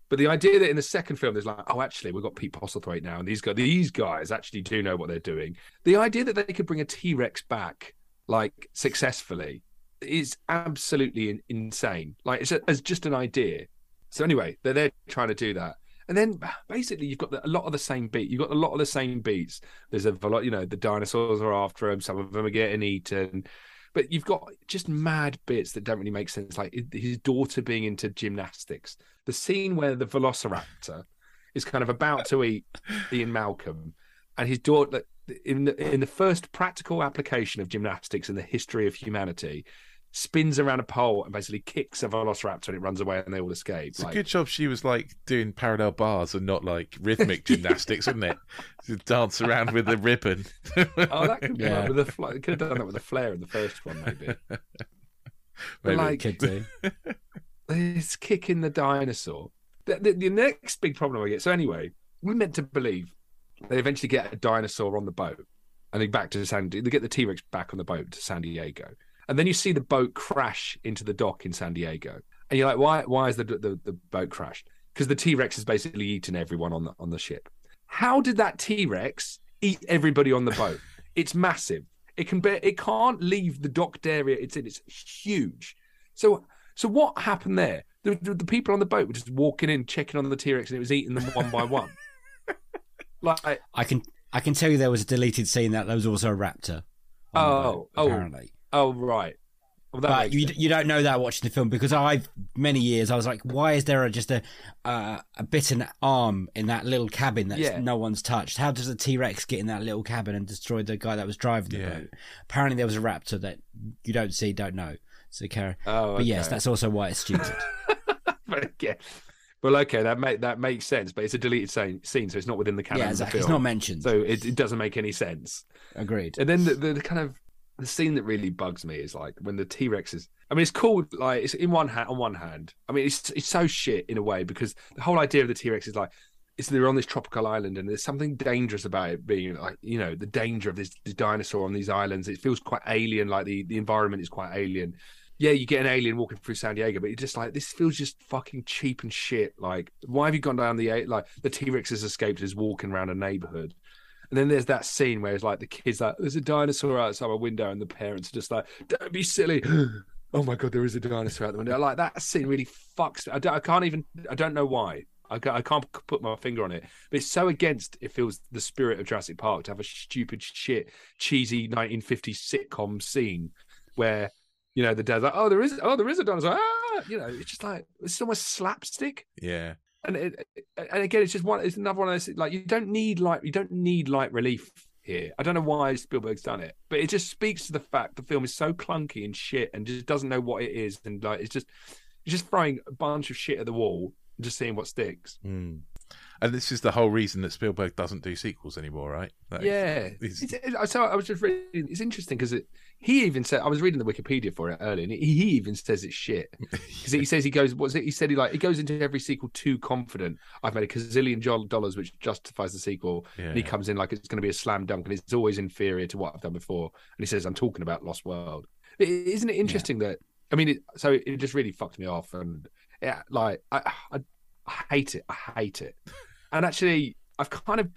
But the idea that in the second film there's like, oh, actually, we've got Pete Postlethwaite now, and these guys, these guys actually do know what they're doing. The idea that they could bring a T Rex back like successfully is absolutely insane. Like it's a, as just an idea. So anyway, they're there trying to do that, and then basically you've got the, a lot of the same beat. You've got a lot of the same beats. There's a lot, you know, the dinosaurs are after him. Some of them are getting eaten. But you've got just mad bits that don't really make sense, like his daughter being into gymnastics. The scene where the Velociraptor is kind of about to eat Ian Malcolm, and his daughter in the, in the first practical application of gymnastics in the history of humanity spins around a pole and basically kicks a velociraptor and it runs away and they all escape. It's a good job she was like doing parallel bars and not like rhythmic gymnastics, wasn't it? To dance around with the ribbon. oh, that could be Yeah. with a fl- could have done that with a flare in the first one, maybe. Maybe. like, Could do. it's kicking the dinosaur. The, the, the next big problem I get. So anyway, we're meant to believe they eventually get a dinosaur on the boat, and they back to San. They get the T Rex back on the boat to San Diego, and then you see the boat crash into the dock in San Diego, and you're like, why? Why is the the, the boat crashed? Because the T Rex has basically eaten everyone on the on the ship. How did that T Rex eat everybody on the boat? it's massive. It can bear, it can't leave the docked area it's in. It's huge. So so what happened there? The, the, the people on the boat were just walking in, checking on the T Rex, and it was eating them one by one. Like I can I can tell you there was a deleted scene that there was also a raptor. Oh, boat, oh. oh. apparently. oh right, well, but you sense. you don't know that watching the film because I've many years I was like, why is there a, just a uh, a bitten arm in that little cabin that Yeah. no one's touched? How does a T Rex get in that little cabin and destroy the guy that was driving the Yeah. boat? Apparently, there was a raptor that you don't see, don't know. So, Kara. Oh, but yes, that's also why it's stupid. but yeah. Well, okay, that make that makes sense, but it's a deleted scene, scene so it's not within the canon yeah, exactly. It's not mentioned. so it, it doesn't make any sense. Agreed. And then the, the, the kind of the scene that really bugs me is like when the T Rex is. I mean, it's called like it's in one hand. On one hand, I mean, it's it's so shit in a way because the whole idea of the T Rex is like it's they're on this tropical island and there's something dangerous about it being like you know the danger of this, this dinosaur on these islands. It feels quite alien, like the the environment is quite alien. Yeah, you get an alien walking through San Diego, but it's just like this feels just fucking cheap and shit. Like, why have you gone down the like the T Rex has escaped, is walking around a neighborhood? And then there's that scene where it's like the kids like, there's a dinosaur outside my window, and the parents are just like, don't be silly. oh my god, there is a dinosaur out the window. Like that scene really fucks. I, don't, I can't even. I don't know why. I can't, I can't put my finger on it, but it's so against. It feels the spirit of Jurassic Park to have a stupid, shit, cheesy 1950s sitcom scene where you know the dad's like, oh, there is, oh, there is a dinosaur. Ah! You know, it's just like it's almost slapstick. Yeah. And it, and again, it's just one. It's another one of those like you don't need like you don't need light relief here. I don't know why Spielberg's done it, but it just speaks to the fact the film is so clunky and shit and just doesn't know what it is, and like it's just it's just throwing a bunch of shit at the wall and just seeing what sticks. Mm. And this is the whole reason that Spielberg doesn't do sequels anymore, right? That yeah. is- It's, it, so I was just reading. It's interesting because it, he even said I was reading the Wikipedia for it earlier, and he, he even says it's shit because he says he goes. What's it? He said he like he goes into every sequel too confident. I've made a gazillion dollars, which justifies the sequel. And he Yeah. comes in like it's going to be a slam dunk, and it's always inferior to what I've done before. And he says I'm talking about Lost World. But isn't it interesting that I mean? It, so it just really fucked me off, and yeah, like I, I, I hate it. I hate it. And actually, I've kind of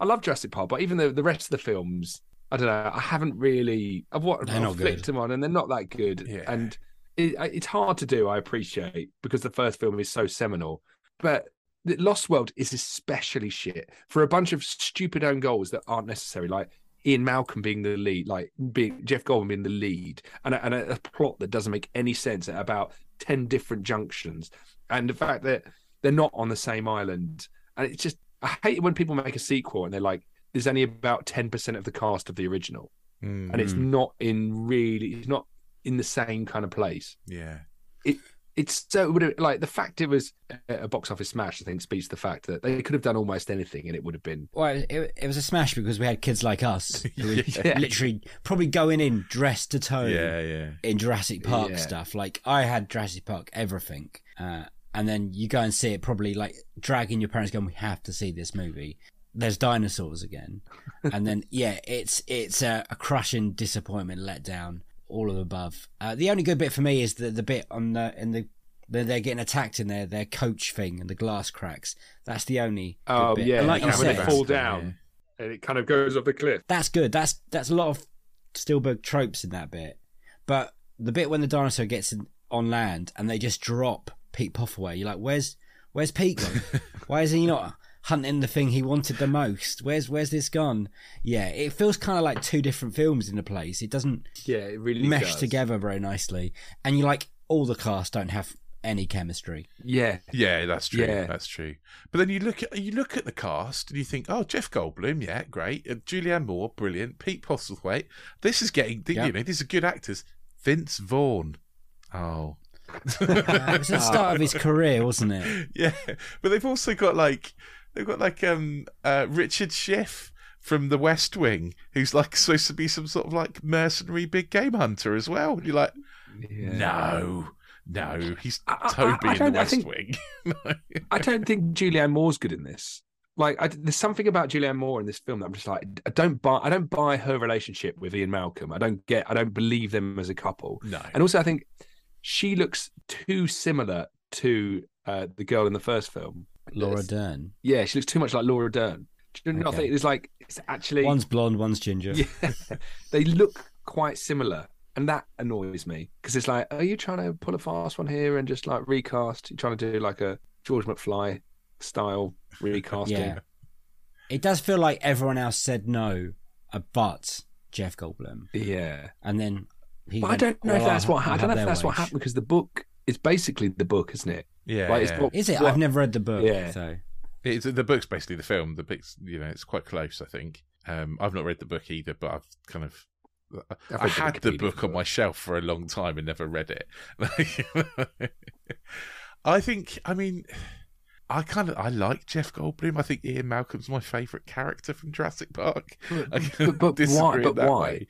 I love Jurassic Park, but even the the rest of the films, I don't know. I haven't really. I've what They're I've flicked them on, and they're not that good. Yeah. And it, it's hard to do. I appreciate because the first film is so seminal, but. the Lost World is especially shit for a bunch of stupid own goals that aren't necessary, like Ian Malcolm being the lead, like being Jeff Goldblum being the lead, and a, and a, a plot that doesn't make any sense at about ten different junctions, and the fact that they're not on the same island, and it's just I hate it when people make a sequel and they're like, there's only about ten percent of the cast of the original, Mm, and it's not in really, it's not in the same kind of place. yeah. it It's so would have, like the fact it was a a box office smash. I think speaks to the fact that they could have done almost anything and it would have been Well, it, it was a smash because we had kids like us who were Yeah. literally probably going in dressed to toe Yeah, yeah. in Jurassic Park Yeah. stuff. Like I had Jurassic Park everything, uh, and then you go and see it, probably like dragging your parents, going, "We have to see this movie." There's dinosaurs again, and then yeah, it's it's a, a crushing disappointment, letdown, all of the above. Uh, the only good bit for me is the the bit on the in the. They're, they're getting attacked in their, their coach thing and the glass cracks. That's the only. Oh bit. yeah, and like you and when said, they fall down and it kind of goes off the cliff. that's good. That's that's a lot of Spielberg tropes in that bit. But the bit when the dinosaur gets in, on land and they just drop Pete Postlethwaite, you're like, where's where's Pete gone? Why is he not hunting the thing he wanted the most? Where's where's this gone? Yeah, it feels kind of like two different films in a place. It doesn't Yeah, it really mesh does. together very nicely, and you like all the cast don't have any chemistry. Yeah, Yeah, that's true. Yeah. That's true. But then you look at you look at the cast and you think, oh, Jeff Goldblum, yeah, great. Uh, Julianne Moore, brilliant. Pete Postlethwaite, this is getting, Yeah. you know, these are good actors. Vince Vaughn, oh, It was the start of his career, wasn't it? yeah. But they've also got like they've got like um uh, Richard Schiff from The West Wing, who's like supposed to be some sort of like mercenary big game hunter as well. And you're like, no, no, he's I- I- Toby I in don't- The I West think- Wing. I don't think Julianne Moore's good in this. Like, I, there's something about Julianne Moore in this film that I'm just like, I don't buy. I don't buy her relationship with Ian Malcolm. I don't get. I don't believe them as a couple. no, And also, I think she looks too similar to uh, the girl in the first film, Laura Dern. Yeah, she looks too much like Laura Dern. Do you not Okay. think it's like it's actually One's blonde, one's ginger. yeah, they look quite similar, and that annoys me because it's like, are you trying to pull a fast one here and just like recast? You're trying to do like a George McFly style recasting. Yeah. It does feel like everyone else said no, uh, but Jeff Goldblum, yeah. and then he. But I don't know if that's I'll what ha- I don't know if their that's what happened because the book is basically the book, isn't it? yeah, Like, it's yeah. not- Is it? What- I've never read the book. Yeah. So It's, the book's basically the film. The book's, you know, it's quite close. I think. Um, I've not read the book either, but I've kind of. I've I read the had the book on my shelf for a long time and never read it. I think. I mean, I kind of I like Jeff Goldblum. I think Ian Malcolm's my favourite character from Jurassic Park. I but- but why- but why? way.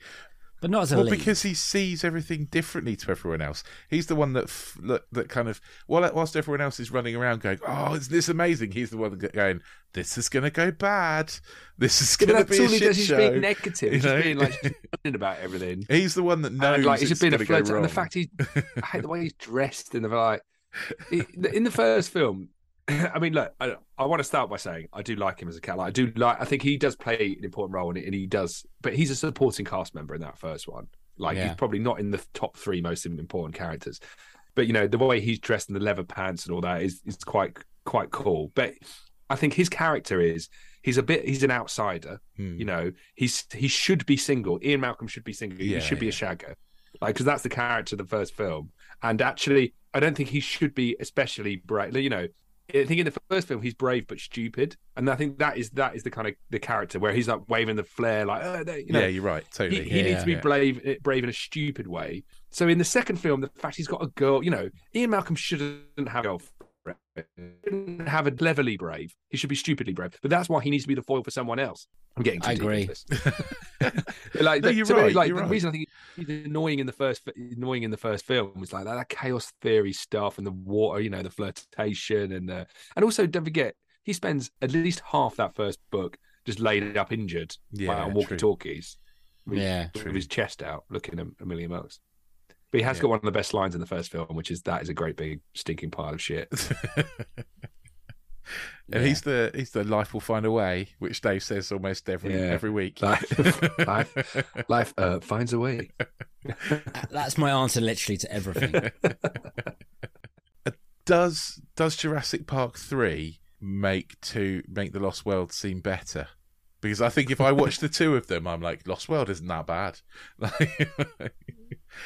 But not as a Well, lead. because he sees everything differently to everyone else. He's the one that f- that, that kind of while whilst everyone else is running around going, "Oh, isn't this amazing?" He's the one that going, "This is going to go bad. This is going to be all a shit does. He's show." being negative. you He's know? just being like just about everything. He's the one that knows and like he's it's just being a flirt. And the fact he, I hate the way he's dressed in the like. In the first film, I mean, look, I, I want to start by saying I do like him as a cat. Like, I do like. I think he does play an important role in it, and he does. But he's a supporting cast member in that first one. Like, Yeah. he's probably not in the top three most important characters. But you know, the way he's dressed in the leather pants and all that is is quite quite cool. But I think his character is he's a bit he's an outsider. Hmm. You know, he's he should be single. Ian Malcolm should be single. Yeah, he should be a yeah. shagger, like because that's the character of the first film. And actually, I don't think he should be especially brave. You know, I think in the first film he's brave but stupid, and I think that is that is the kind of the character where he's like waving the flare, like oh, they- you know, yeah, you're right. he, Totally. he Yeah, needs to be yeah. brave eh, brave in a stupid way. So in the second film, the fact he's got a girl, you know, Ian Malcolm shouldn't have a girlfriend. Shouldn't have a cleverly brave. He should be stupidly brave. But that's why he needs to be the foil for someone else. I'm getting. Too I agree. like, No, the- you're right, like you're the right. reason I think he's annoying in the first annoying in the first film was like that, that chaos theory stuff and the water, you know, the flirtation and the and also don't forget he spends at least half that first book just laid up injured Yeah, on true. walkie talkies. Yeah. with his chest out, looking at million Marks. But he has Yeah. got one of the best lines in the first film, which is that is a great big stinking pile of shit. and he's the he's the life will find a way, which Dave says almost every Yeah. every week. Life- life- Life uh, finds a way. That's my answer literally to everything. does does Jurassic Park three make to make the Lost World seem better? Because I think if I watch the two of them, I'm like Lost World isn't that bad. Like,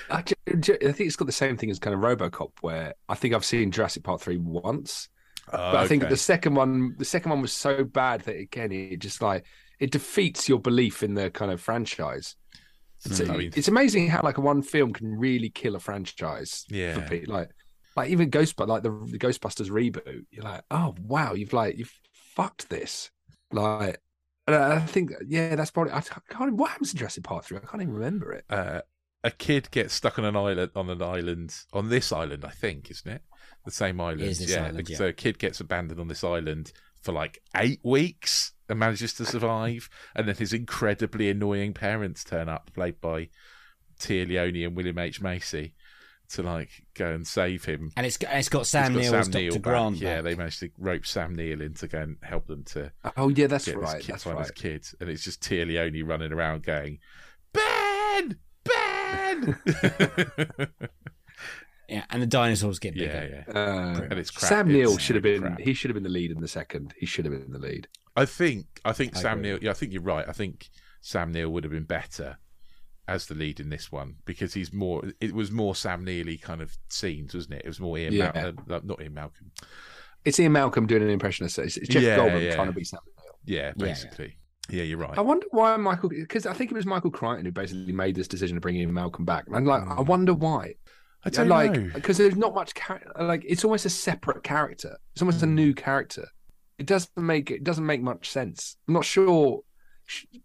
I, I think it's got the same thing as kind of RoboCop, where I think I've seen Jurassic Park three once, but I think the second one, the second one was so bad that again, it just like it defeats your belief in the kind of franchise. It's, I mean- it's amazing how like one film can really kill a franchise. for Yeah. people. like like even Ghostbusters, like the, the Ghostbusters reboot. You're like, oh wow, you've like you've fucked this. Like, I think yeah, that's probably I can't. What happens in Jurassic Park three? I can't even remember it. uh, a kid gets stuck on an island on an island on this island, I think, isn't it? The same island. is this yeah. island, yeah. So a kid gets abandoned on this island for like eight weeks and manages to survive, and then his incredibly annoying parents turn up, played by Téa Leoni and William H Macy, to like go and save him. And it's got, it's got Sam It's Neill got as Dr. back. Grant. Yeah, they managed to rope Sam Neill in to go and help them to Oh yeah, that's get right. this kid, That's find right. his kid, and it's just Téa Leoni running around going, Ben, Ben. Yeah, and the dinosaurs get bigger. yeah, yeah. Uh, And it's crap. Sam Neill should have been. crap. He should have been the lead in the second. He should have been the lead. I think I think I Sam agree. Neill. Yeah, I think you're right. I think Sam Neill would have been better as the lead in this one because he's more. It was more Sam Neely kind of scenes, wasn't it? It was more Ian. Yeah. Mal- uh, not Ian Malcolm. It's Ian Malcolm doing an impression of. It's, it's Jeff Yeah, Goldblum yeah. trying to be Sam Neill. Yeah, Yeah, basically. Yeah, you're right. I wonder why Michael, because I think it was Michael Crichton who basically made this decision to bring Ian Malcolm back. And I'm like, I hmm. wonder why. I don't like, know. because there's not much character. Like, it's almost a separate character. It's almost a hmm. new character. It doesn't make it doesn't make much sense. I'm not sure.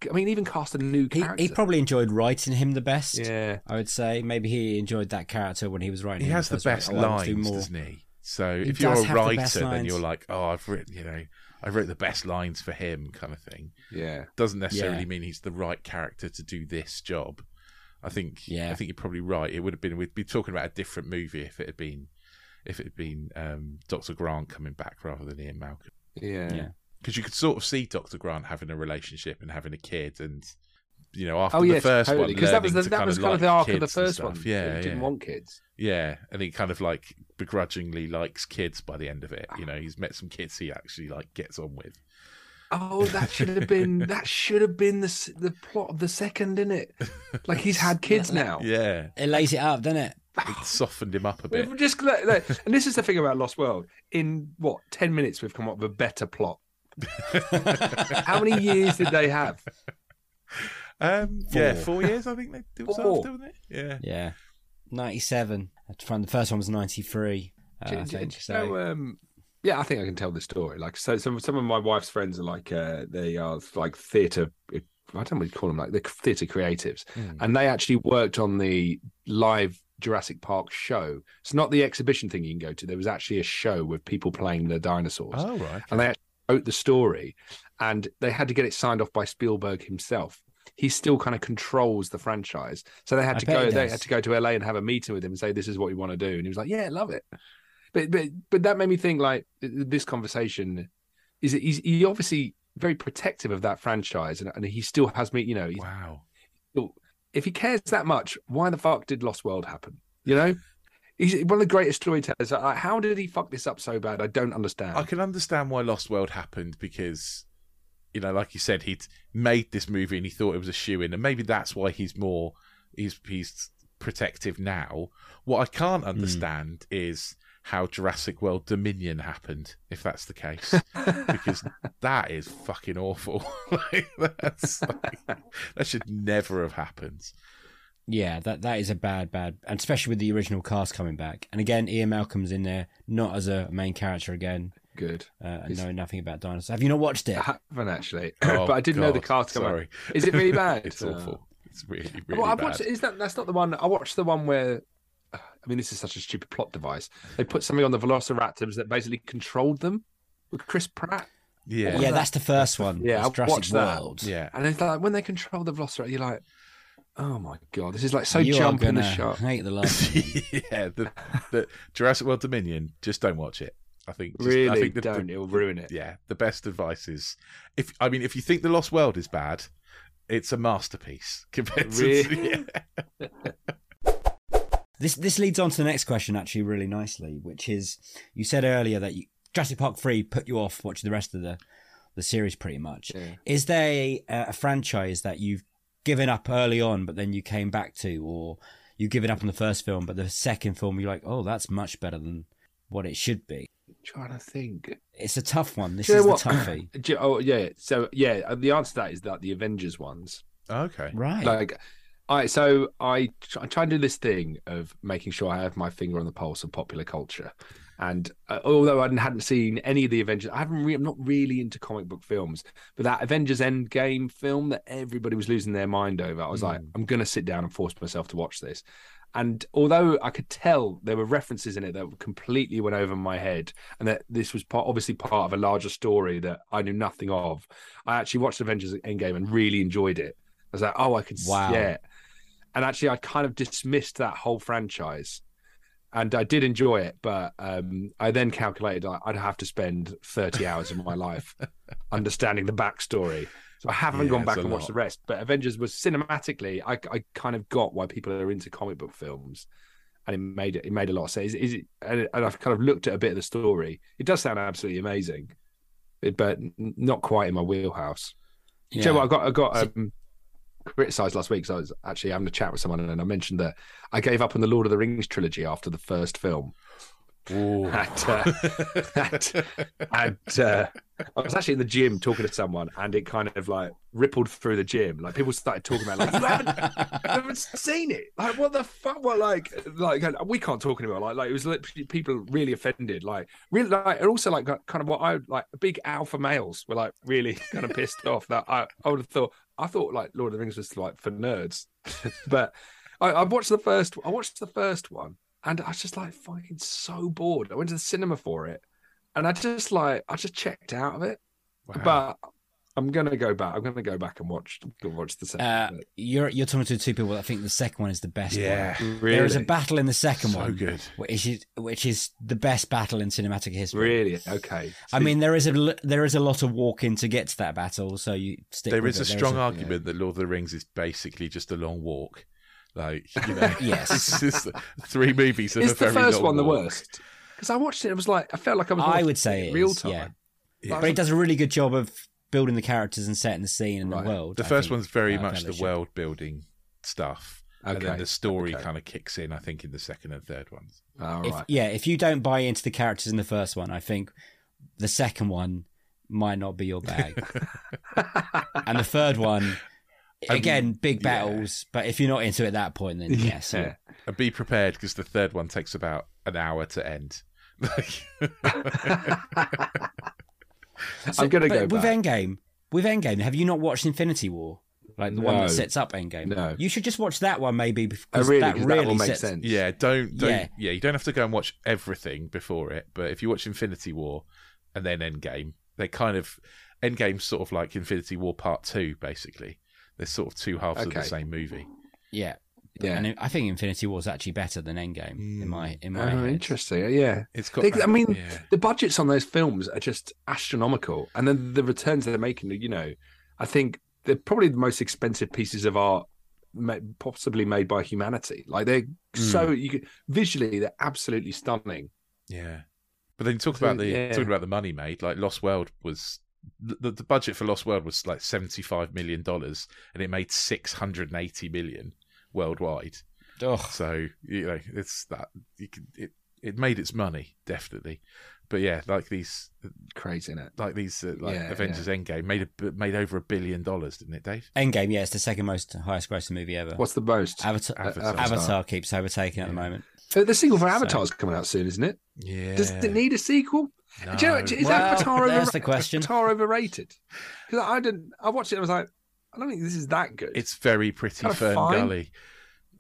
I mean, even cast a new He, character. he probably enjoyed writing him the best. yeah. I would say maybe he enjoyed that character when he was writing. He him has the best I do lines, more. doesn't he? So He if you're a have the writer, then you're like, oh, I've written, you know, I wrote the best lines for him, kind of thing. Yeah. Doesn't necessarily Yeah. mean he's the right character to do this job. I think, Yeah. I think you're probably right. It would have been, we'd be talking about a different movie if it had been, if it had been um, Doctor Grant coming back rather than Ian Malcolm. Yeah. Yeah. Because you could sort of see Doctor Grant having a relationship and having a kid, and you know, after Oh the yes, first totally. one, Because that was the, learning to that was kind of like the arc of the kids and first one. stuff. Yeah, he didn't want kids. Yeah, and he kind of like begrudgingly likes kids by the end of it. You know, he's met some kids he actually like gets on with. Oh, that should have been that should have been the the plot of the second, in it? Like he's had kids now. Yeah, It lays it up, doesn't it? it softened him up a bit. We've just like, like- and this is the thing about Lost World. In what ten minutes, we've come up with a better plot. How many years did they have? Um, yeah, Four. four years I think they did Four. didn't it? Yeah, Yeah, ninety-seven. From the first one was ninety-three. Uh, Do- I think do so. know, um, yeah, I think I can tell the story. Like, so some some of my wife's friends are like uh, they are like theatre I don't know what you call them, like the theatre creatives, Hmm. and they actually worked on the live Jurassic Park show. It's not the exhibition thing you can go to. There was actually a show with people playing the dinosaurs, Oh right. and they actually wrote the story, and they had to get it signed off by Spielberg himself. He still kind of controls the franchise, so they had I to go. They had to go to LA and have a meeting with him and say, "This is what we want to do," and he was like, "Yeah, love it." But but but that made me think like this conversation is he's he obviously very protective of that franchise, and, and he still has me. You know, Wow. if he cares that much, why the fuck did Lost World happen? You know, he's one of the greatest storytellers. How did he fuck this up so bad? I don't understand. I can understand why Lost World happened because, you know, like you said, he'd made this movie and he thought it was a shoe in, and maybe that's why he's more he's he's protective now. What I can't hmm. understand is how Jurassic World Dominion happened, if that's the case, because that is fucking awful. like, that's like, that should never have happened. Yeah, that that is a bad, bad, and especially with the original cast coming back. And again, Ian Malcolm's in there, not as a main character again, Good. uh, and knowing nothing about dinosaurs. Have you not watched it? I haven't actually, Oh, but I did know the God, cast come out. Is it really bad? it's Uh, awful. It's really, really well, I've bad. watched. Is that that's not the one? I watched the one where. I mean, this is such a stupid plot device. They put something on the Velociraptors that basically controlled them with Chris Pratt. yeah, yeah, that's the first one. Yeah, That's Jurassic watched that. World. yeah. And it's like when they control the Velociraptor, you're like, oh my god, this is like so you jump in the shot. hate the last. yeah, the, the Jurassic World Dominion. Just don't watch it. I think. Just, really I think the, don't. The, It'll ruin it. yeah, the best advice is if I mean if you think the Lost World is bad, it's a masterpiece compared to Really? yeah. This this leads on to the next question actually really nicely, which is you said earlier that you, Jurassic Park three put you off watching the rest of the the series pretty much. Yeah. Is there a, a franchise that you've given up early on, but then you came back to, or you've given up on the first film, but the second film you're like, oh, that's much better than what it should be. trying to think. It's a tough one. This Do you is know the what? toughie, you- oh yeah. So yeah, uh, the answer to that is that the Avengers ones. Okay. right? Like, I so I try, I try and do this thing of making sure I have my finger on the pulse of popular culture. And uh, although I hadn't seen any of the Avengers, I haven't. Re- I'm not really into comic book films, but that Avengers Endgame film that everybody was losing their mind over, I was like, I'm going to sit down and force myself to watch this. And although I could tell there were references in it that completely went over my head, and that this was part, obviously part of a larger story that I knew nothing of, I actually watched Avengers Endgame and really enjoyed it. I was like, oh, I could, Wow. yeah. And actually, I kind of dismissed that whole franchise, and I did enjoy it, but um, I then calculated I'd have to spend thirty hours of my life understanding the backstory. So I haven't Yeah, gone back and watched lot. the rest. But Avengers was cinematically, I, I kind of got why people are into comic book films, and it made it. It made a lot of sense. Is, it? And, and I've kind of looked at a bit of the story. It does sound absolutely amazing, but not quite in my wheelhouse. Do you know what? I got I got um, criticized last week. because I was actually having a chat with someone, and I mentioned that I gave up on the Lord of the Rings trilogy after the first film. Ooh. Uh, uh, I was actually in the gym talking to someone, and it kind of like rippled through the gym. Like people started talking about, like you haven't, you haven't seen it. Like what the fuck? What like like we can't talk anymore. Like like it was literally people really offended. Like really like and also like kind of what I like big alpha males were like really kind of pissed off that I I would have thought I thought like Lord of the Rings was like for nerds, but I, I watched the first I watched the first one and I was just like fucking so bored. I went to the cinema for it, and I just like I just checked out of it. Wow. But I'm gonna go back. I'm gonna go back and watch go watch the second. Uh, you're you're talking to two people. that think the second one is the best. yeah, one. really, There is a battle in the second so one, good. which is which is the best battle in cinematic history. really okay. I See, mean, there is a l- there is a lot of walking to get to that battle, so you stick. There with is it. a There strong a- argument that Lord of the Rings is basically just a long walk. Like you know, Yes. it's just three movies. Of is a the very first one the walk. worst? Because I watched it, it was like I felt like I was. I would say it it real is, time. yeah. Yeah. But it does a really good job of building the characters and setting the scene and Right. the world. The I first think, one's very uh, much the world building stuff, and then the story okay. kind of kicks in. I think in the second and third ones. All If, right. Yeah, if you don't buy into the characters in the first one, I think the second one might not be your bag. and the third one, again, big yeah. battles. But if you're not into it at that point, then yes, Yeah. And be prepared because the third one takes about an hour to end. I'm gonna go with back. Endgame. With Endgame, have you not watched Infinity War? like the one that sets up Endgame. No. you should just watch that one maybe Oh, because really? that really that sets- sense. Yeah, don't, don't yeah. Yeah. you don't have to go and watch everything before it, but if you watch Infinity War and then Endgame, they kind of Endgame's sort of like Infinity War Part Two, basically. They're sort of two halves of the same movie. Yeah, Yeah. and I think Infinity War is actually better than Endgame in my hmm. in my Oh, head. interesting. Yeah. It's got. They- I mean, yeah. the budgets on those films are just astronomical, and then the returns they're making. You know, I think they're probably the most expensive pieces of art ma- possibly made by humanity. Like they're hmm. so you could, visually, they're absolutely stunning. Yeah, but then you talk about the yeah. talking about the money made. Like Lost World was the, the budget for Lost World was like seventy five million dollars, and it made six hundred and eighty million worldwide. Ugh. So you know, it's that you can, it it made its money definitely, but yeah, like these Crazy, isn't it? like these uh, like Yeah, Avengers Endgame made a, made over a billion dollars, didn't it, Dave? Endgame, yeah, it's the second most highest grossing movie ever. What's the most? Avatar, Avatar. Avatar. keeps overtaking at the moment. Uh, the sequel for So- Avatar's coming out soon, isn't it? Yeah. Does it need a sequel? No. Do you know, is Well, Avatar, over, there's the question. Avatar overrated? Because I didn't. I watched it. and I was like, I don't think this is that good. It's very pretty Kinda Fern fine. Gully.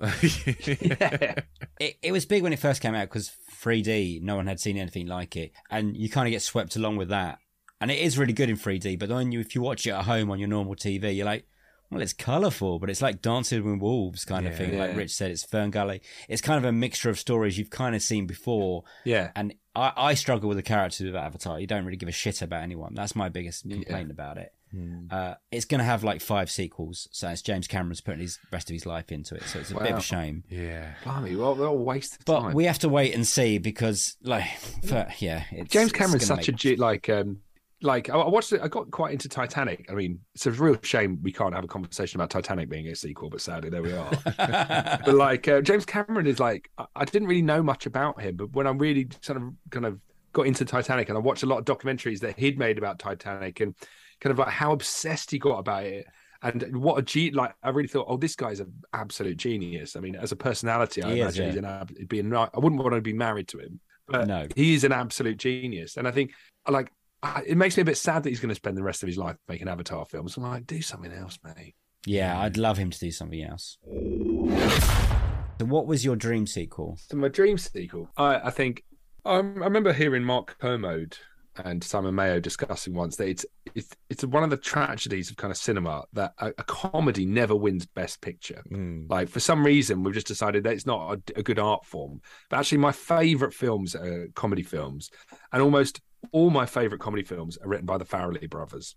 yeah. It, it was big when it first came out because 3D, no one had seen anything like it, and you kind of get swept along with that. And it is really good in 3D, but then you, if you watch it at home on your normal TV, you're like, well, it's colourful, but it's like Dancing with Wolves kind of Yeah. thing. Like Rich said, it's Fern Gully. It's kind of a mixture of stories you've kind of seen before. yeah. And I, I struggle with the characters of Avatar. You don't really give a shit about anyone. That's my biggest complaint about it. Uh, it's going to have like five sequels, so it's James Cameron's putting his rest of his life into it. So it's a bit of a shame. yeah. Blimey, well, they're all waste of But time. we have to wait and see because, like, for, yeah, it's, James Cameron's such a make- G, like um like I watched it. I got quite into Titanic. I mean, it's a real shame we can't have a conversation about Titanic being a sequel, but sadly there we are. but like uh, James Cameron is like I, I didn't really know much about him, but when I really sort of kind of got into Titanic and I watched a lot of documentaries that he'd made about Titanic and kind of like how obsessed he got about it. And what a G like! I really thought, oh, this guy's an absolute genius. I mean, as a personality, I He is, imagine yeah. he's an ab- he'd be a, ni- I wouldn't want to be married to him, but No. he is an absolute genius. And I think, like, I- it makes me a bit sad that he's going to spend the rest of his life making Avatar films. I'm like, do something else, mate. yeah, I'd love him to do something else. So, what was your dream sequel? So my dream sequel, I, I think, um, I remember hearing Mark Kermode and Simon Mayo discussing once that it's it's it's one of the tragedies of kind of cinema that a, a comedy never wins Best Picture. Mm. Like for some reason, we've just decided that it's not a, a good art form. But actually, my favourite films are comedy films, and almost all my favourite comedy films are written by the Farrelly brothers.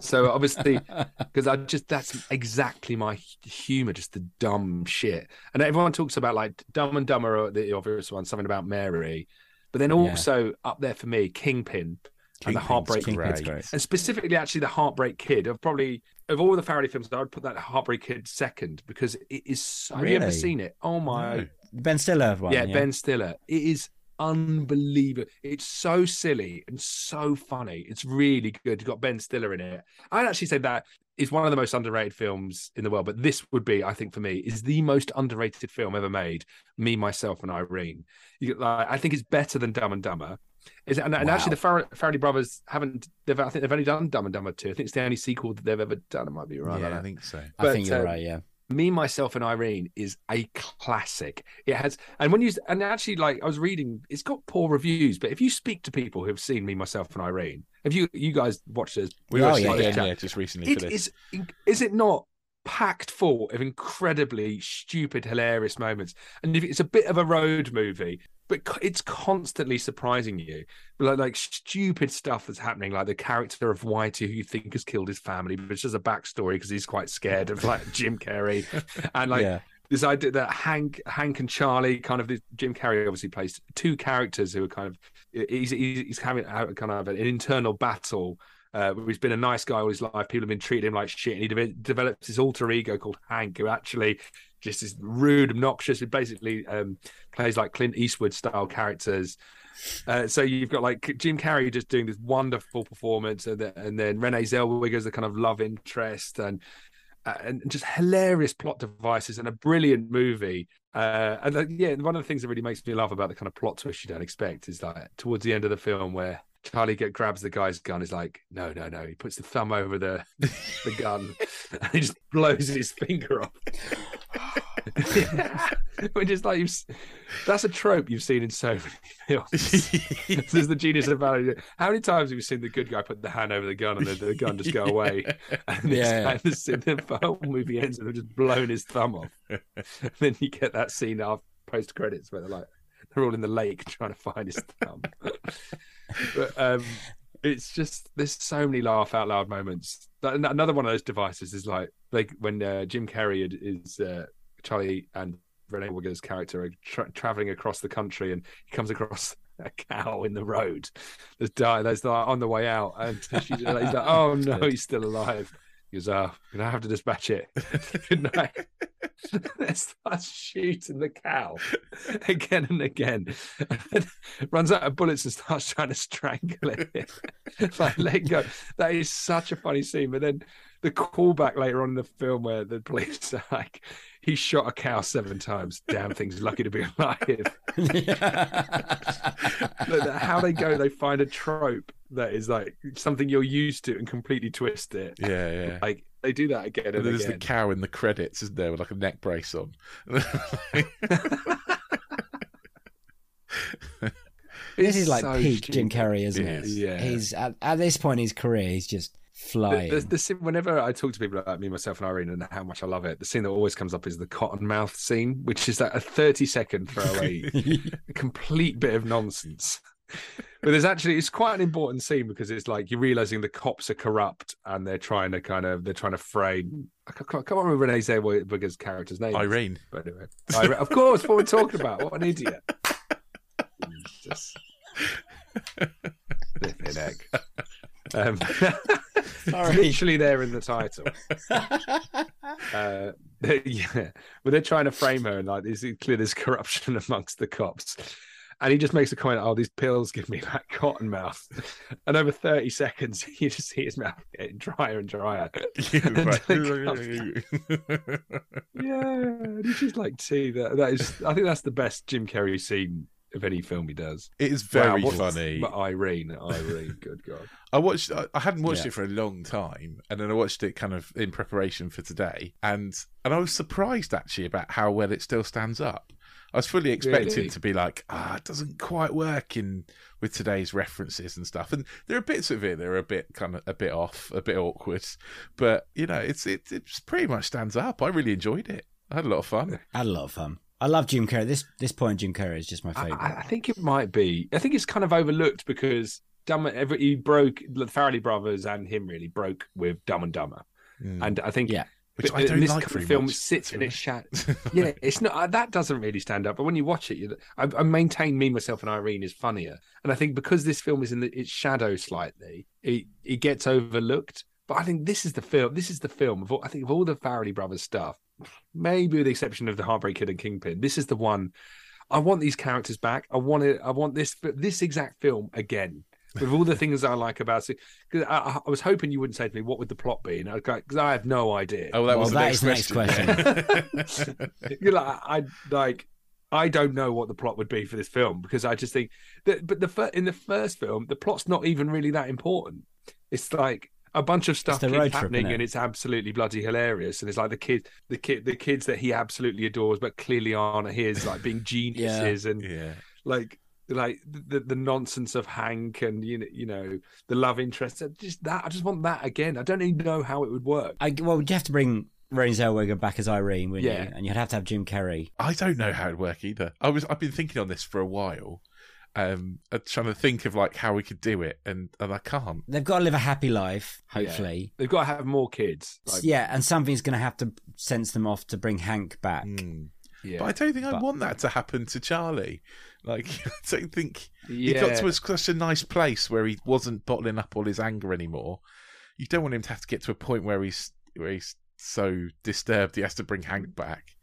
So obviously, because I just that's exactly my humour, just the dumb shit. And everyone talks about like Dumb and Dumber, or the obvious one, something about Mary, but then also up there for me, Kingpin. And the Heartbreak Kingpin's Kid. great. And specifically, actually, the Heartbreak Kid. Of probably of all the Farrelly films, I would put that Heartbreak Kid second because it is. So, Have you ever seen it? Oh my! No. Ben Stiller one. yeah, Ben Stiller. It is unbelievable. It's so silly and so funny. It's really good. You've got Ben Stiller in it. I'd actually say that is one of the most underrated films in the world. But this would be, I think, for me, is the most underrated film ever made. Me, myself, and Irene. You, like, I think it's better than Dumb and Dumber. Is and, and actually the Far- Farrelly brothers haven't. They've, I think they've only done Dumb and Dumber two. I think it's the only sequel that they've ever done. It might be right. yeah, I think so. I think but, you're uh, right. Yeah. Me myself and irene is a classic it has and when you and actually like i was reading it's got poor reviews but if you speak to people who've seen me myself and irene have you you guys watched this We Oh, watched yeah, it yeah, yeah. just recently it for this. is is it not packed full of incredibly stupid hilarious moments and if it's a bit of a road movie but it's constantly surprising you like, like stupid stuff that's happening like the character of whitey who you think has killed his family but it's just a backstory because he's quite scared of like jim carrey and like yeah. this idea that Hank, Hank and Charlie, kind of this, Jim Carrey obviously plays two characters who are kind of he's he's, he's having a- kind of an internal battle. Uh, where he's been a nice guy all his life. People have been treating him like shit, and he de- develops his alter ego called Hank, who actually just is rude, obnoxious. He basically um, plays like Clint Eastwood style characters. Uh, so you've got like Jim Carrey just doing this wonderful performance, and then, and then Renee Zellweger's the kind of love interest, and uh, and just hilarious plot devices and a brilliant movie. Uh, and uh, yeah, one of the things that really makes me laugh about the kind of plot twist you don't expect is like towards the end of the film where Charlie get, grabs the guy's gun. Is like, no, no, no. He puts the thumb over the the gun and he just blows his finger off. yeah. Which is like you've, that's a trope you've seen in so many films. this is the genius of value. How many times have you seen the good guy put the hand over the gun and the, the gun just go away? And Yeah. guy, the, the whole movie ends and they've just blown his thumb off. then you get that scene after post credits where they're like they're all in the lake trying to find his thumb. But um, it's just there's so many laugh out loud moments. Another one of those devices is like like when uh, Jim Carrey is uh, Charlie and Renee Wigger's character are tra- traveling across the country and he comes across a cow in the road. There's die. There's like on the way out, and she's he's like, "Oh no, he's still alive." He goes, "Oh, ah, gonna have to dispatch it." Good night. They start shooting the cow again and again. And runs out of bullets and starts trying to strangle it. like let go. That is such a funny scene. But then the callback later on in the film where the police are like, he shot a cow seven times. Damn thing's lucky to be alive. But how they go, they find a trope that is like something you're used to and completely twist it. Yeah, yeah. Like they do that again And and there's again. the cow in the credits, isn't there, with like a neck brace on? this is like so peak Jim stupid. Carrey, isn't It it? is. Yeah. He's at, at this point in his career, he's just The, flying. the, the scene, whenever I talk to people like me, myself, and Irene, and how much I love it, the scene that always comes up is the cotton mouth scene, which is like a 30 second throwaway, a complete bit of nonsense. But there's actually it's quite an important scene because it's like you're realizing the cops are corrupt and they're trying to kind of they're trying to frame. I can't, I can't remember Renee Zellweger's character's name. Irene. But anyway, Irene, of course, what we're talking about. What an idiot! Jesus. Flipping heck. Um, Sorry. literally there in the title. uh, yeah, but they're trying to frame her and like, is it clear there's corruption amongst the cops? And he just makes a comment, "Oh, these pills give me that cotton mouth." And over thirty seconds, you just see his mouth getting drier and drier. Yeah, he's just like, "See that? That is, I think that's the best Jim Carrey scene of any film he does." it is very Wow, funny. But Irene, Irene, good god. I watched. I I hadn't watched Yeah. it for a long time, and then I watched it kind of in preparation for today, and and I was surprised actually about how well it still stands up. I was fully expecting Really? to be like, ah, it doesn't quite work in with today's references and stuff. And there are bits of it that are a bit kind of a bit off, a bit awkward, but you know, it's it it's pretty much stands up. I really enjoyed it. I had a lot of fun. I had a lot of fun. I love Jim Carrey. This this point, Jim Carrey is just my favorite. I- I think it might be. I think it's kind of overlooked because Dumb. Every, he broke the Farrelly brothers and him really broke with Dumb and Dumber, Mm. and I think Yeah. Which but I don't this like very film much, sits in its shadow. yeah, it's not uh, that doesn't really stand up. But when you watch it, you, I, I maintain me, myself, and Irene is funnier, and I think because this film is in the, its shadow slightly, it it gets overlooked. But I think this is the film. This is the film of all, I think of all the Farrelly brothers stuff, maybe with the exception of the Heartbreak Kid and Kingpin. This is the one. I want these characters back. I want it. I want this this exact film again. With all the things I like about it, because I, I- I was hoping you wouldn't say to me, "What would the plot be?" And I because I have no idea. Oh, that Well, was the that next is the next question. You're like, I like I don't know what the plot would be for this film because I just think that but the fir- in the first film the plot's not even really that important. It's like a bunch of stuff the keeps road happening innit? and it's absolutely bloody hilarious and it's like the kid the kid the kids that he absolutely adores but clearly aren't his like being geniuses and yeah. like like the the nonsense of Hank and you know you know the love interest just that I just want that again I don't even know how it would work I, well, you have to bring Renee Zellweger back as Irene, wouldn't Yeah. you? And you'd have to have Jim Carrey. I don't know how it'd work either. I was I've been thinking on this for a while, um, uh, trying to think of like how we could do it, and and I can't. They've got to live a happy life, hopefully. they've got to have more kids like, yeah, and something's going to have to sense them off to bring Hank back. Mm. yeah But I don't think I want that to happen to Charlie. Like I don't think he yeah got to a, such a nice place where he wasn't bottling up all his anger anymore. You don't want him to have to get to a point where he's where he's so disturbed he has to bring Hank back.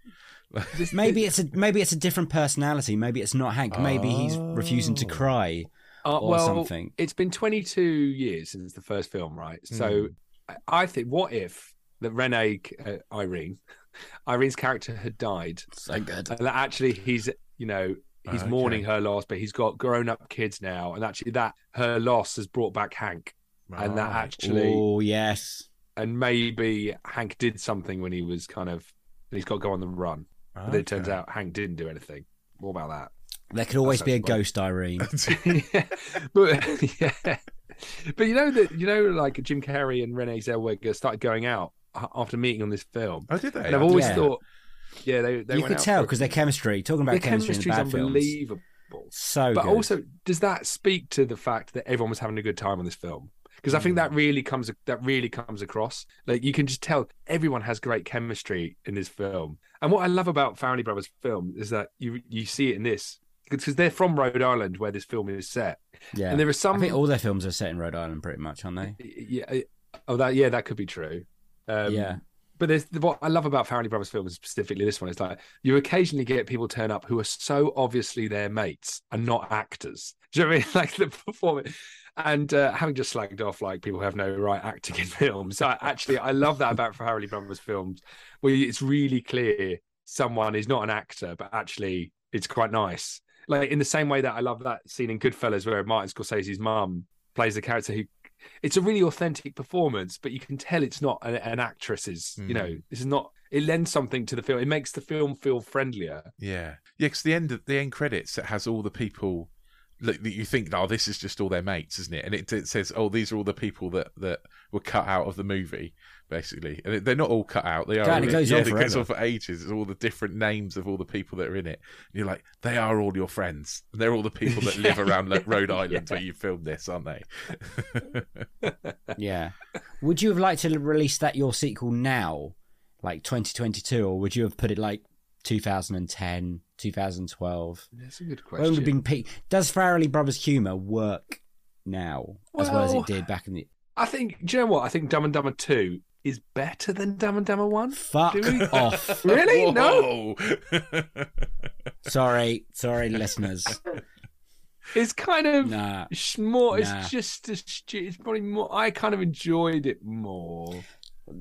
Maybe it's a maybe it's a different personality. Maybe it's not Hank. Maybe he's refusing to Oh. cry. Uh, or well, something. It's been 22 years since the first film, right? So I- I think, what if that Renee, uh, Irene, Irene's character had died, So good. and that actually he's, you know, he's Okay. mourning her loss, but he's got grown up kids now, and actually that her loss has brought back Hank, and that actually Oh yes. And maybe Hank did something when he was kind of and he's got to go on the run. But then it turns out Hank didn't do anything. What about that? There could always That's be a fun. ghost Irene. yeah. But yeah. But you know that you know like Jim Carrey and Renee Zellweger started going out after meeting on this film. Oh, did they? And I've always Yeah. thought yeah, they, they you went could out tell because their chemistry. Talking about their chemistry in chemistry's the bad films. unbelievable. So but good. also, does that speak to the fact that everyone was having a good time on this film? Because I think that Mm. really comes that really comes across. Like you can just tell everyone has great chemistry in this film. And what I love about Farrelly Brothers film is that you you see it in this because they're from Rhode Island where this film is set. yeah. And there are some I think all their films are set in Rhode Island, pretty much, aren't they? yeah, oh that yeah, that could be true. Um, yeah. But there's what I love about Farrelly Brothers films, specifically this one, is like you occasionally get people turn up who are so obviously their mates and not actors. Do you know what I mean? Like the performance. And uh, having just slagged off like people have no right acting in films, I, actually I love that about Farrelly Brothers films, where it's really clear someone is not an actor, but actually it's quite nice. Like in the same way that I love that scene in Goodfellas where Martin Scorsese's mum plays the character who it's a really authentic performance, but you can tell it's not an, an actress's. You know, this is not. It lends something to the film. It makes the film feel friendlier. Yeah, yeah. Because the end of the end credits, it has all the people that that you think, oh, this is just all their mates, isn't it? And it, it says, oh, these are all the people that that were cut out of the movie, basically. And it, they're not all cut out. They are. God, it goes yeah, on it goes on for ages. It's all the different names of all the people that are in it. And you're like, they are all your friends. And they're all the people that live around like, Rhode Island where you filmed this, aren't they? Yeah. would you have liked to release that your sequel now, like 2022, or would you have put it like 2010, 2012? That's a good When would have question. been peak? Does Farrelly Brothers humour work now as well as it did back in the? I think. Do you know what? I think Dumb and Dumber Two is better than Dumb and Dumber One. Fuck we- off! Really? No. Sorry, sorry, listeners. It's kind of Nah. more. Nah. It's just. a stu- It's probably more. I kind of enjoyed it more.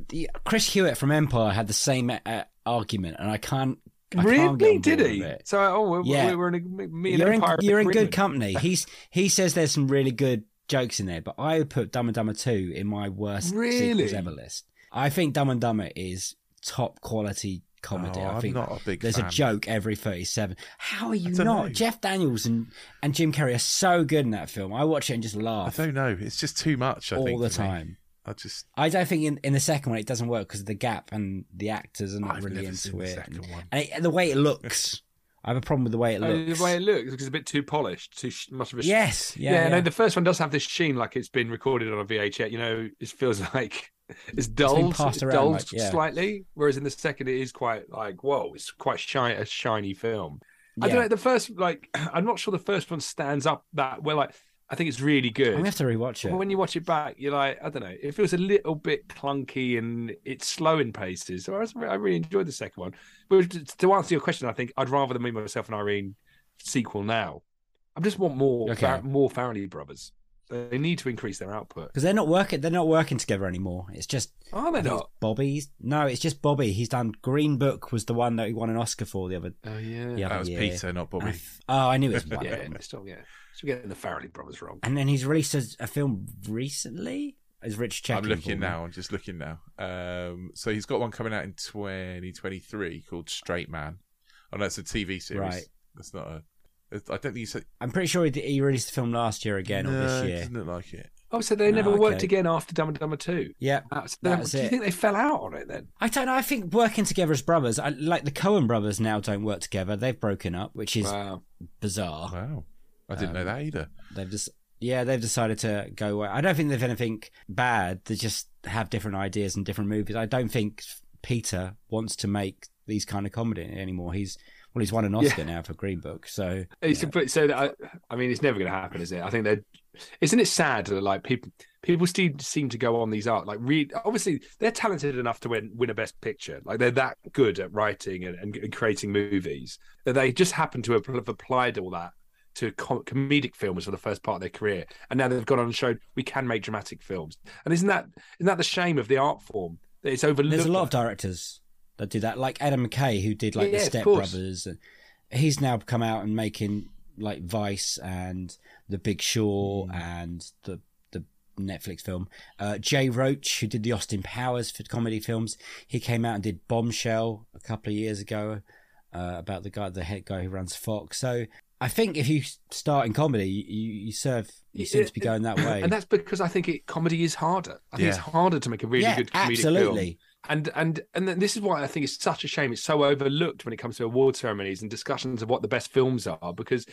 The, Chris Hewitt from Empire had the same uh, argument, and I can't. Really? can't get on Did he? So, oh, we're, Yeah. we're in a me You're in, you're in good company. He's he says there's some really good jokes in there, but I would put Dumb and Dumber two in my worst Really? sequels ever list. I think Dumb and Dumber is top quality comedy. Oh, I I'm think not a big there's fan. a joke every 37. How are you don't know. Jeff Daniels and, and Jim Carrey are so good in that film. I watch it and just laugh. I don't know. It's just too much. I all the time. me. Time. I just. I don't think in, in the second one it doesn't work because of the gap and the actors are not I've really never into seen the it. second and, one. and it, the way it looks, I have a problem with the way it Oh, looks. the way it looks because it's a bit too polished, too sh- much of a sh- yes, yeah, Yeah, yeah. no, the first one does have this sheen like it's been recorded on a VHS. You know, it feels like it's dulled, passed it's around, dulled like, yeah. slightly. Whereas in the second, it is quite like whoa, it's quite shiny, a shiny film. I don't know. The first, like, I'm not sure the first one stands up that well. Like, I think it's really good. gonna have to rewatch it. But when you watch it back, you're like, I don't know, it feels a little bit clunky and it's slow in paces. So I, really enjoyed the second one. But to- to answer your question, I think I'd rather than meet myself and Irene sequel now. I just want more, Okay. Far- more Farrelly brothers. They need to increase their output. because they're not working. They're not working together anymore. It's just Are they not? it's Bobby's. No, it's just Bobby. He's done Green Book was the one that he won an Oscar for the other. Oh yeah, the That was year. Peter, not And Bobby. I f- oh, I knew it was one. yeah. Still, yeah. Still getting the Farrelly brothers wrong. And then he's released a, a film recently. Is Rich checking? I'm looking for me. now. I'm just looking now. Um, so he's got one coming out in 2023 called Straight Man. Oh, no, it's a TV series. Right. That's not a. it's- I don't think you said. I'm pretty sure he, he released the film last year again or this year. doesn't look like it. Oh, so they No, never worked okay. again after Dumb and Dumber Two. Yeah, That's, that was do you it. think they fell out on it then? I don't know. I think working together as brothers, I, like the Coen brothers now don't work together. They've broken up, which is Wow. bizarre. Wow. I didn't know Um, that either. They've just yeah, they've decided to go away. I don't think they've anything bad. They just have different ideas and different movies. I don't think Peter wants to make these kind of comedy anymore. He's well, he's won an Oscar now for Green Book, so It's yeah. but so that I, I mean, it's never going to happen, is it? I think that isn't it sad that like people people still seem to go on these art like read. Obviously, they're talented enough to win win a Best Picture. Like they're that good at writing and, and, and creating movies that they just happen to have, have applied all that to com- comedic films for the first part of their career, and now they've gone on and showed we can make dramatic films. And isn't that isn't that the shame of the art form? That it's overlooked. there's a lot of directors that do that, like Adam McKay, who did like Yeah, the Step. Brothers, he's now come out and making like Vice and The Big Short and the the Netflix film. Uh, Jay Roach, who did the Austin Powers for comedy films, he came out and did Bombshell a couple of years ago uh, about the guy, the head guy who runs Fox. So I think if you start in comedy, you, you serve, you seem to be going that way. and that's because I think it comedy is harder. I think it's harder to make a really yeah, good comedic absolutely. film. And and and then this is why I think it's such a shame. It's so overlooked when it comes to award ceremonies and discussions of what the best films are. Because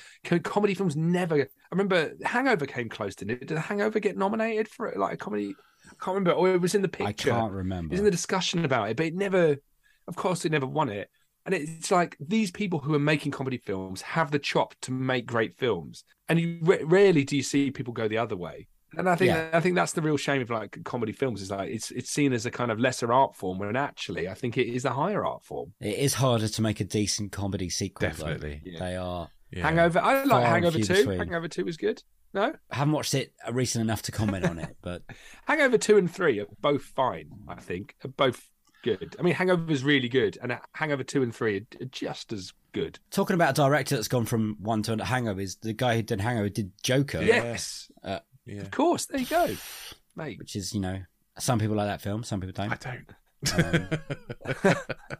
comedy films never. I remember Hangover came close to it. Did Hangover get nominated for it? like a comedy? I can't remember. Or it was in the picture. I can't remember. It was in the discussion about it, but it never. Of course, it never won it. And it's like these people who are making comedy films have the chop to make great films, and you ra- rarely do you see people go the other way. And I think Yeah. I think that's the real shame of like comedy films is like it's it's seen as a kind of lesser art form when actually I think it is a higher art form. It is harder to make a decent comedy sequel. Definitely. Yeah. They are. Yeah. Hangover, I like Hangover Two. between. Hangover Two was good. No, I haven't watched it recent enough to comment on it, but Hangover Two and Three are both fine. I think are both good. I mean, Hangover is really good, and Hangover Two and Three are just as good. talking about a director that's gone from one to Hangover is the guy who did Hangover did Joker, Yes, Uh, Yeah. of course. There you go, mate. which is you know some people like that film, some people don't. I don't. Um,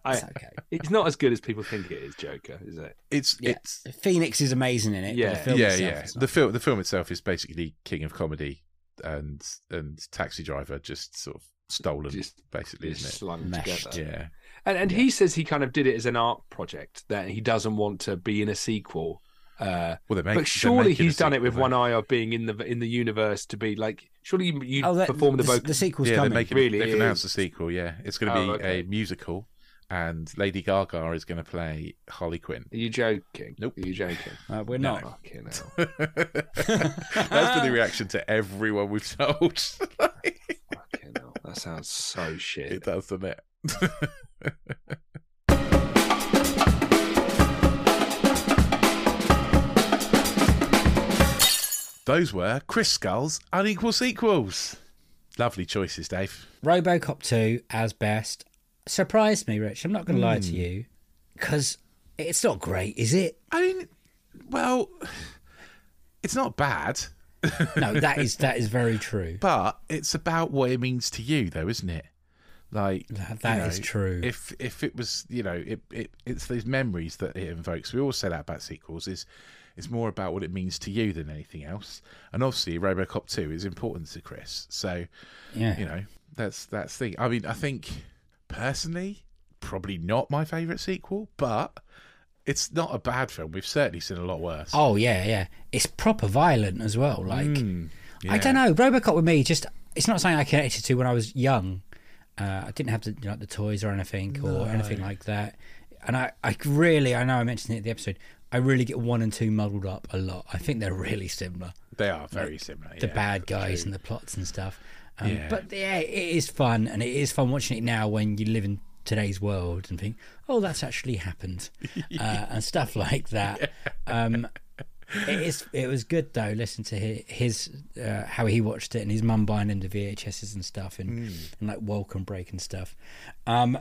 I, it's okay. it's not as good as people think it is. Joker, is it? it's Yeah, it's Phoenix is amazing in it. Yeah. but the film yeah, yeah. The film, the film itself is basically King of Comedy, and and Taxi Driver just sort of stolen, Just- basically, It's isn't slung Meshed. together. Yeah, And and he says he kind of did it as an art project that he doesn't want to be in a sequel. Uh, well, they make. but surely he's done it with one eye of being in the in the universe to be like. Surely you, you Oh, that, perform the the, vocal. the sequel's Yeah, they're coming. making. Really they've announced the sequel. Yeah, it's going to Oh, be okay. a musical, and Lady Gaga is going to play Harley Quinn. Are you joking? Nope. Are you joking? Uh, we're No. not. Fucking hell. That's been the reaction to everyone we've told. Fucking hell. That sounds so shit. it does, doesn't it? Those were Chris Scull's unequal sequels. Lovely choices, Dave. RoboCop 2 as best surprised me, Rich. I'm not going to lie Hmm. to you because it's not great, is it? I mean, well, it's not bad, No, that is that is very true. but it's about what it means to you, though, isn't it? Like That- you that is know, true. If if it was, you know, it, it it's those memories that it invokes. We all say that about sequels. Is it's more about what it means to you than anything else. And obviously, RoboCop Two is important to Chris. So Yeah. you know that's that's the. I mean, I think personally, probably not my favourite sequel, but it's not a bad film. We've certainly seen a lot worse. Oh yeah, yeah. It's proper violent as well. Like Mm, I don't know. RoboCop with me just it's not something I connected to when I was young. Uh, I didn't have the you know, the toys or anything or anything like that. And I, I really I know I mentioned it in the episode. I really get one and two muddled up a lot. I think they're really similar. They are very similar. the bad guys true. and the plots and stuff. Um, Yeah. But yeah, it is fun, and it is fun watching it now when you live in today's world and think, "Oh, that's actually happened," uh, and stuff like that. Um, it is. It was good though. Listen to his, his uh, how he watched it and his mum buying him the VHSs and stuff and, Hmm. and like welcome break and stuff. Um,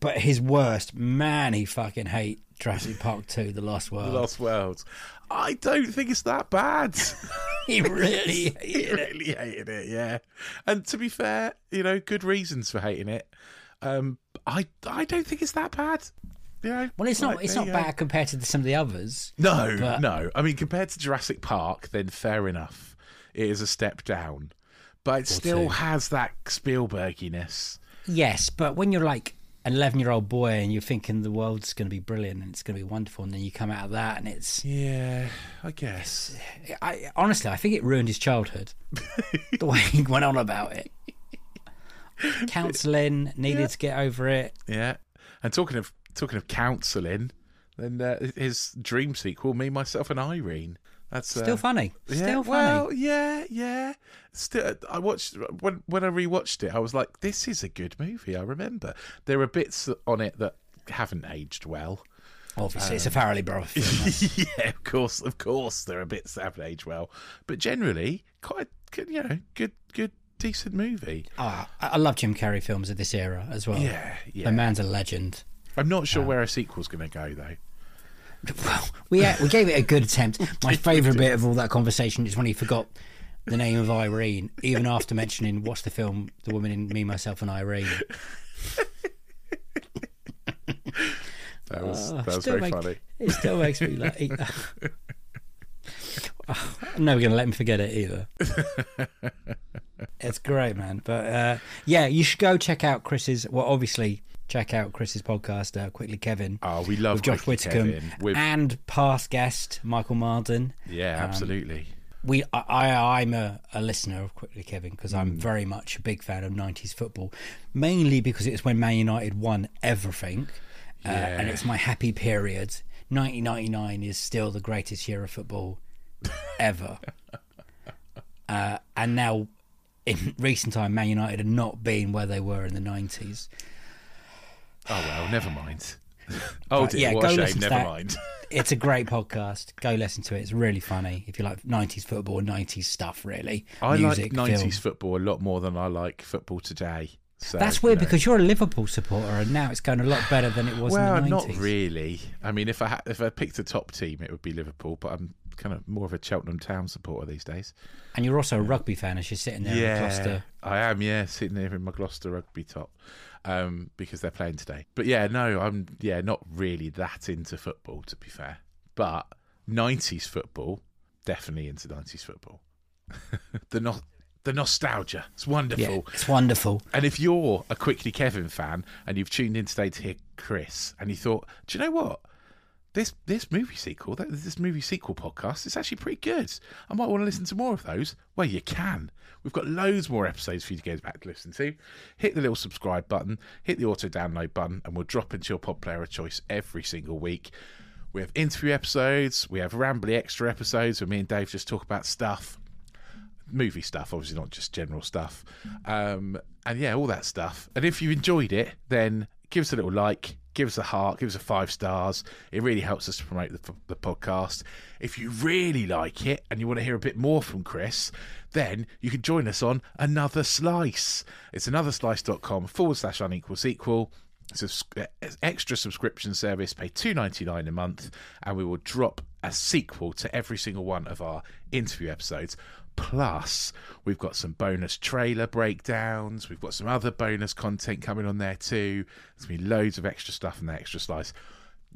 but his worst, man, he fucking hate Jurassic Park Two: The Lost World. The Lost Worlds. I don't think it's that bad. he really he hated it. really hated it, yeah. And to be fair, you know, good reasons for hating it. Um, I I don't think it's that bad. You know, Well, it's not. It's not you bad compared to some of the others. No, but- no. I mean, compared to Jurassic Park, then fair enough. It is a step down, but it still two. has that Spielberginess. Yes, but when you're like an 11 year old boy and you're thinking the world's going to be brilliant and it's going to be wonderful, and then you come out of that and it's. Yeah, I guess. I honestly, I think it ruined his childhood. the way he went on about it. Counselling, needed to get over it. Yeah. And talking of talking of counselling, then uh, his dream sequel, Me, Myself, and Irene. That's uh, Still funny. Still yeah, funny. Well, yeah, yeah. Still, I watched when when I rewatched it. I was like, "This is a good movie." I remember there are bits on it that haven't aged well. Obviously, it's a Farrelly brother film. yeah, of course, of course, there are bits that haven't aged well, but generally, quite. You know, good, good, decent movie. Ah, I love Jim Carrey films of this era as well. Yeah, yeah. The man's a legend. I'm not sure um, where a sequel's going to go though. Well, we uh, we gave it a good attempt. My favourite bit of all that conversation is when he forgot the name of Irene, even after mentioning what's the film, The Woman in Me, Myself, and Irene. That was Oh, that was very make- funny. It still makes me laugh. I'm never going to let him forget it either. it's great, man. But uh, yeah, you should go check out Chris's. Well, obviously, check out Chris's podcast, uh, Quickly Kevin. Oh, we love with Josh Widdecombe with- and past guest Michael Marden. Yeah, Um, absolutely. we I, I'm a, a listener of Quickly Kevin because I'm Mm. very much a big fan of 90s football, mainly because it's when Man United won everything, uh, and it's my happy period. 1999 is still the greatest year of football ever, uh, and now in recent time, Man United have not been where they were in the 90s. Oh well, never mind. oh dear, yeah, what go a shame. Never that. mind. It's a great podcast. Go listen to it. It's really funny if you like 90s football, 90s stuff. Really, I music, like 90s film. football a lot more than I like football today. So, That's you weird know. because you're a Liverpool supporter, and now it's going a lot better than it was well, in the not really. I mean, if I had, if I picked a top team, it would be Liverpool. But I'm kind of more of a Cheltenham Town supporter these days. And you're also a rugby fan as you're sitting there in yeah, Gloucester. I am. Yeah, sitting there in my Gloucester rugby top um, because they're playing today. But yeah, no, I'm yeah not really that into football to be fair. But 90s football, definitely into 90s football. the no- the nostalgia, it's wonderful. Yeah, it's wonderful. And if you're a Quickly Kevin fan and you've tuned in today to hear Chris, and you thought, do you know what? This this movie sequel, this movie sequel podcast is actually pretty good. I might want to listen to more of those. Well, you can. We've got loads more episodes for you to go back to listen to. Hit the little subscribe button, hit the auto download button, and we'll drop into your pod player of choice every single week. We have interview episodes, we have rambly extra episodes where me and Dave just talk about stuff movie stuff, obviously not just general stuff. Um, and yeah, all that stuff. And if you enjoyed it, then give us a little like, give us a heart, give us a five stars. It really helps us to promote the, the podcast. If you really like it and you want to hear a bit more from Chris, then you can join us on Another Slice. It's anotherslice.com forward slash unequal sequel. It's an eh, extra subscription service. Pay two ninety nine a month, and we will drop a sequel to every single one of our interview episodes. Plus, we've got some bonus trailer breakdowns. We've got some other bonus content coming on there too. There's gonna be loads of extra stuff in the extra slice.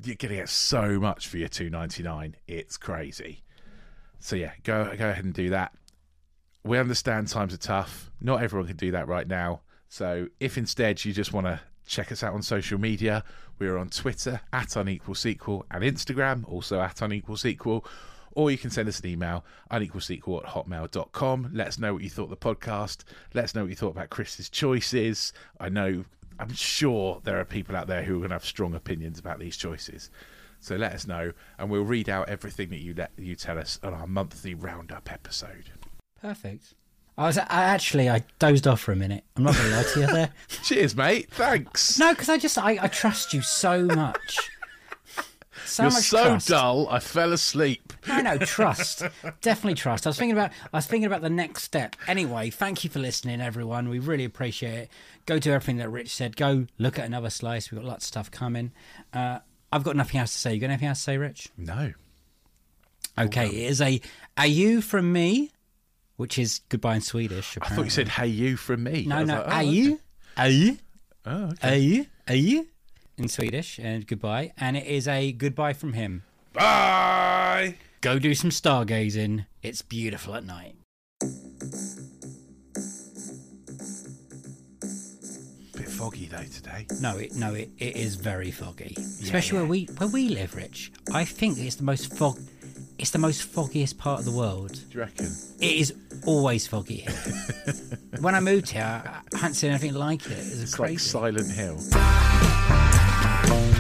You're gonna get so much for your two ninety nine. It's crazy. So yeah, go go ahead and do that. We understand times are tough. Not everyone can do that right now. So if instead you just want to check us out on social media, we're on Twitter at unequal sequel and Instagram also at unequal sequel. Or you can send us an email, unequalsequel at hotmail.com. Let us know what you thought of the podcast. Let us know what you thought about Chris's choices. I know, I'm sure there are people out there who are going to have strong opinions about these choices. So let us know, and we'll read out everything that you let you tell us on our monthly roundup episode. Perfect. I was I actually I dozed off for a minute. I'm not going to lie to you there. Cheers, mate. Thanks. No, because I just I, I trust you so much. So You're so trust. dull. I fell asleep. No, no, trust. Definitely trust. I was thinking about I was thinking about the next step. Anyway, thank you for listening, everyone. We really appreciate it. Go do everything that Rich said. Go look at another slice. We've got lots of stuff coming. Uh, I've got nothing else to say. You got anything else to say, Rich? No. Okay, it is a are you from me, which is goodbye in Swedish. I thought you said "Hey you" from me. No, no, like, oh, are okay. you, are you, Oh, okay. are you, are you in Swedish and goodbye, and it is a goodbye from him. Bye. Go do some stargazing. It's beautiful at night. Bit foggy though today. No, it no, it, it is very foggy, especially where we where we live, Rich. I think it's the most fog. It's the most foggiest part of the world. Do you reckon? It is always foggy here. when I moved here, I hadn't seen anything like it. It was It's crazy. like Silent Hill. Bye.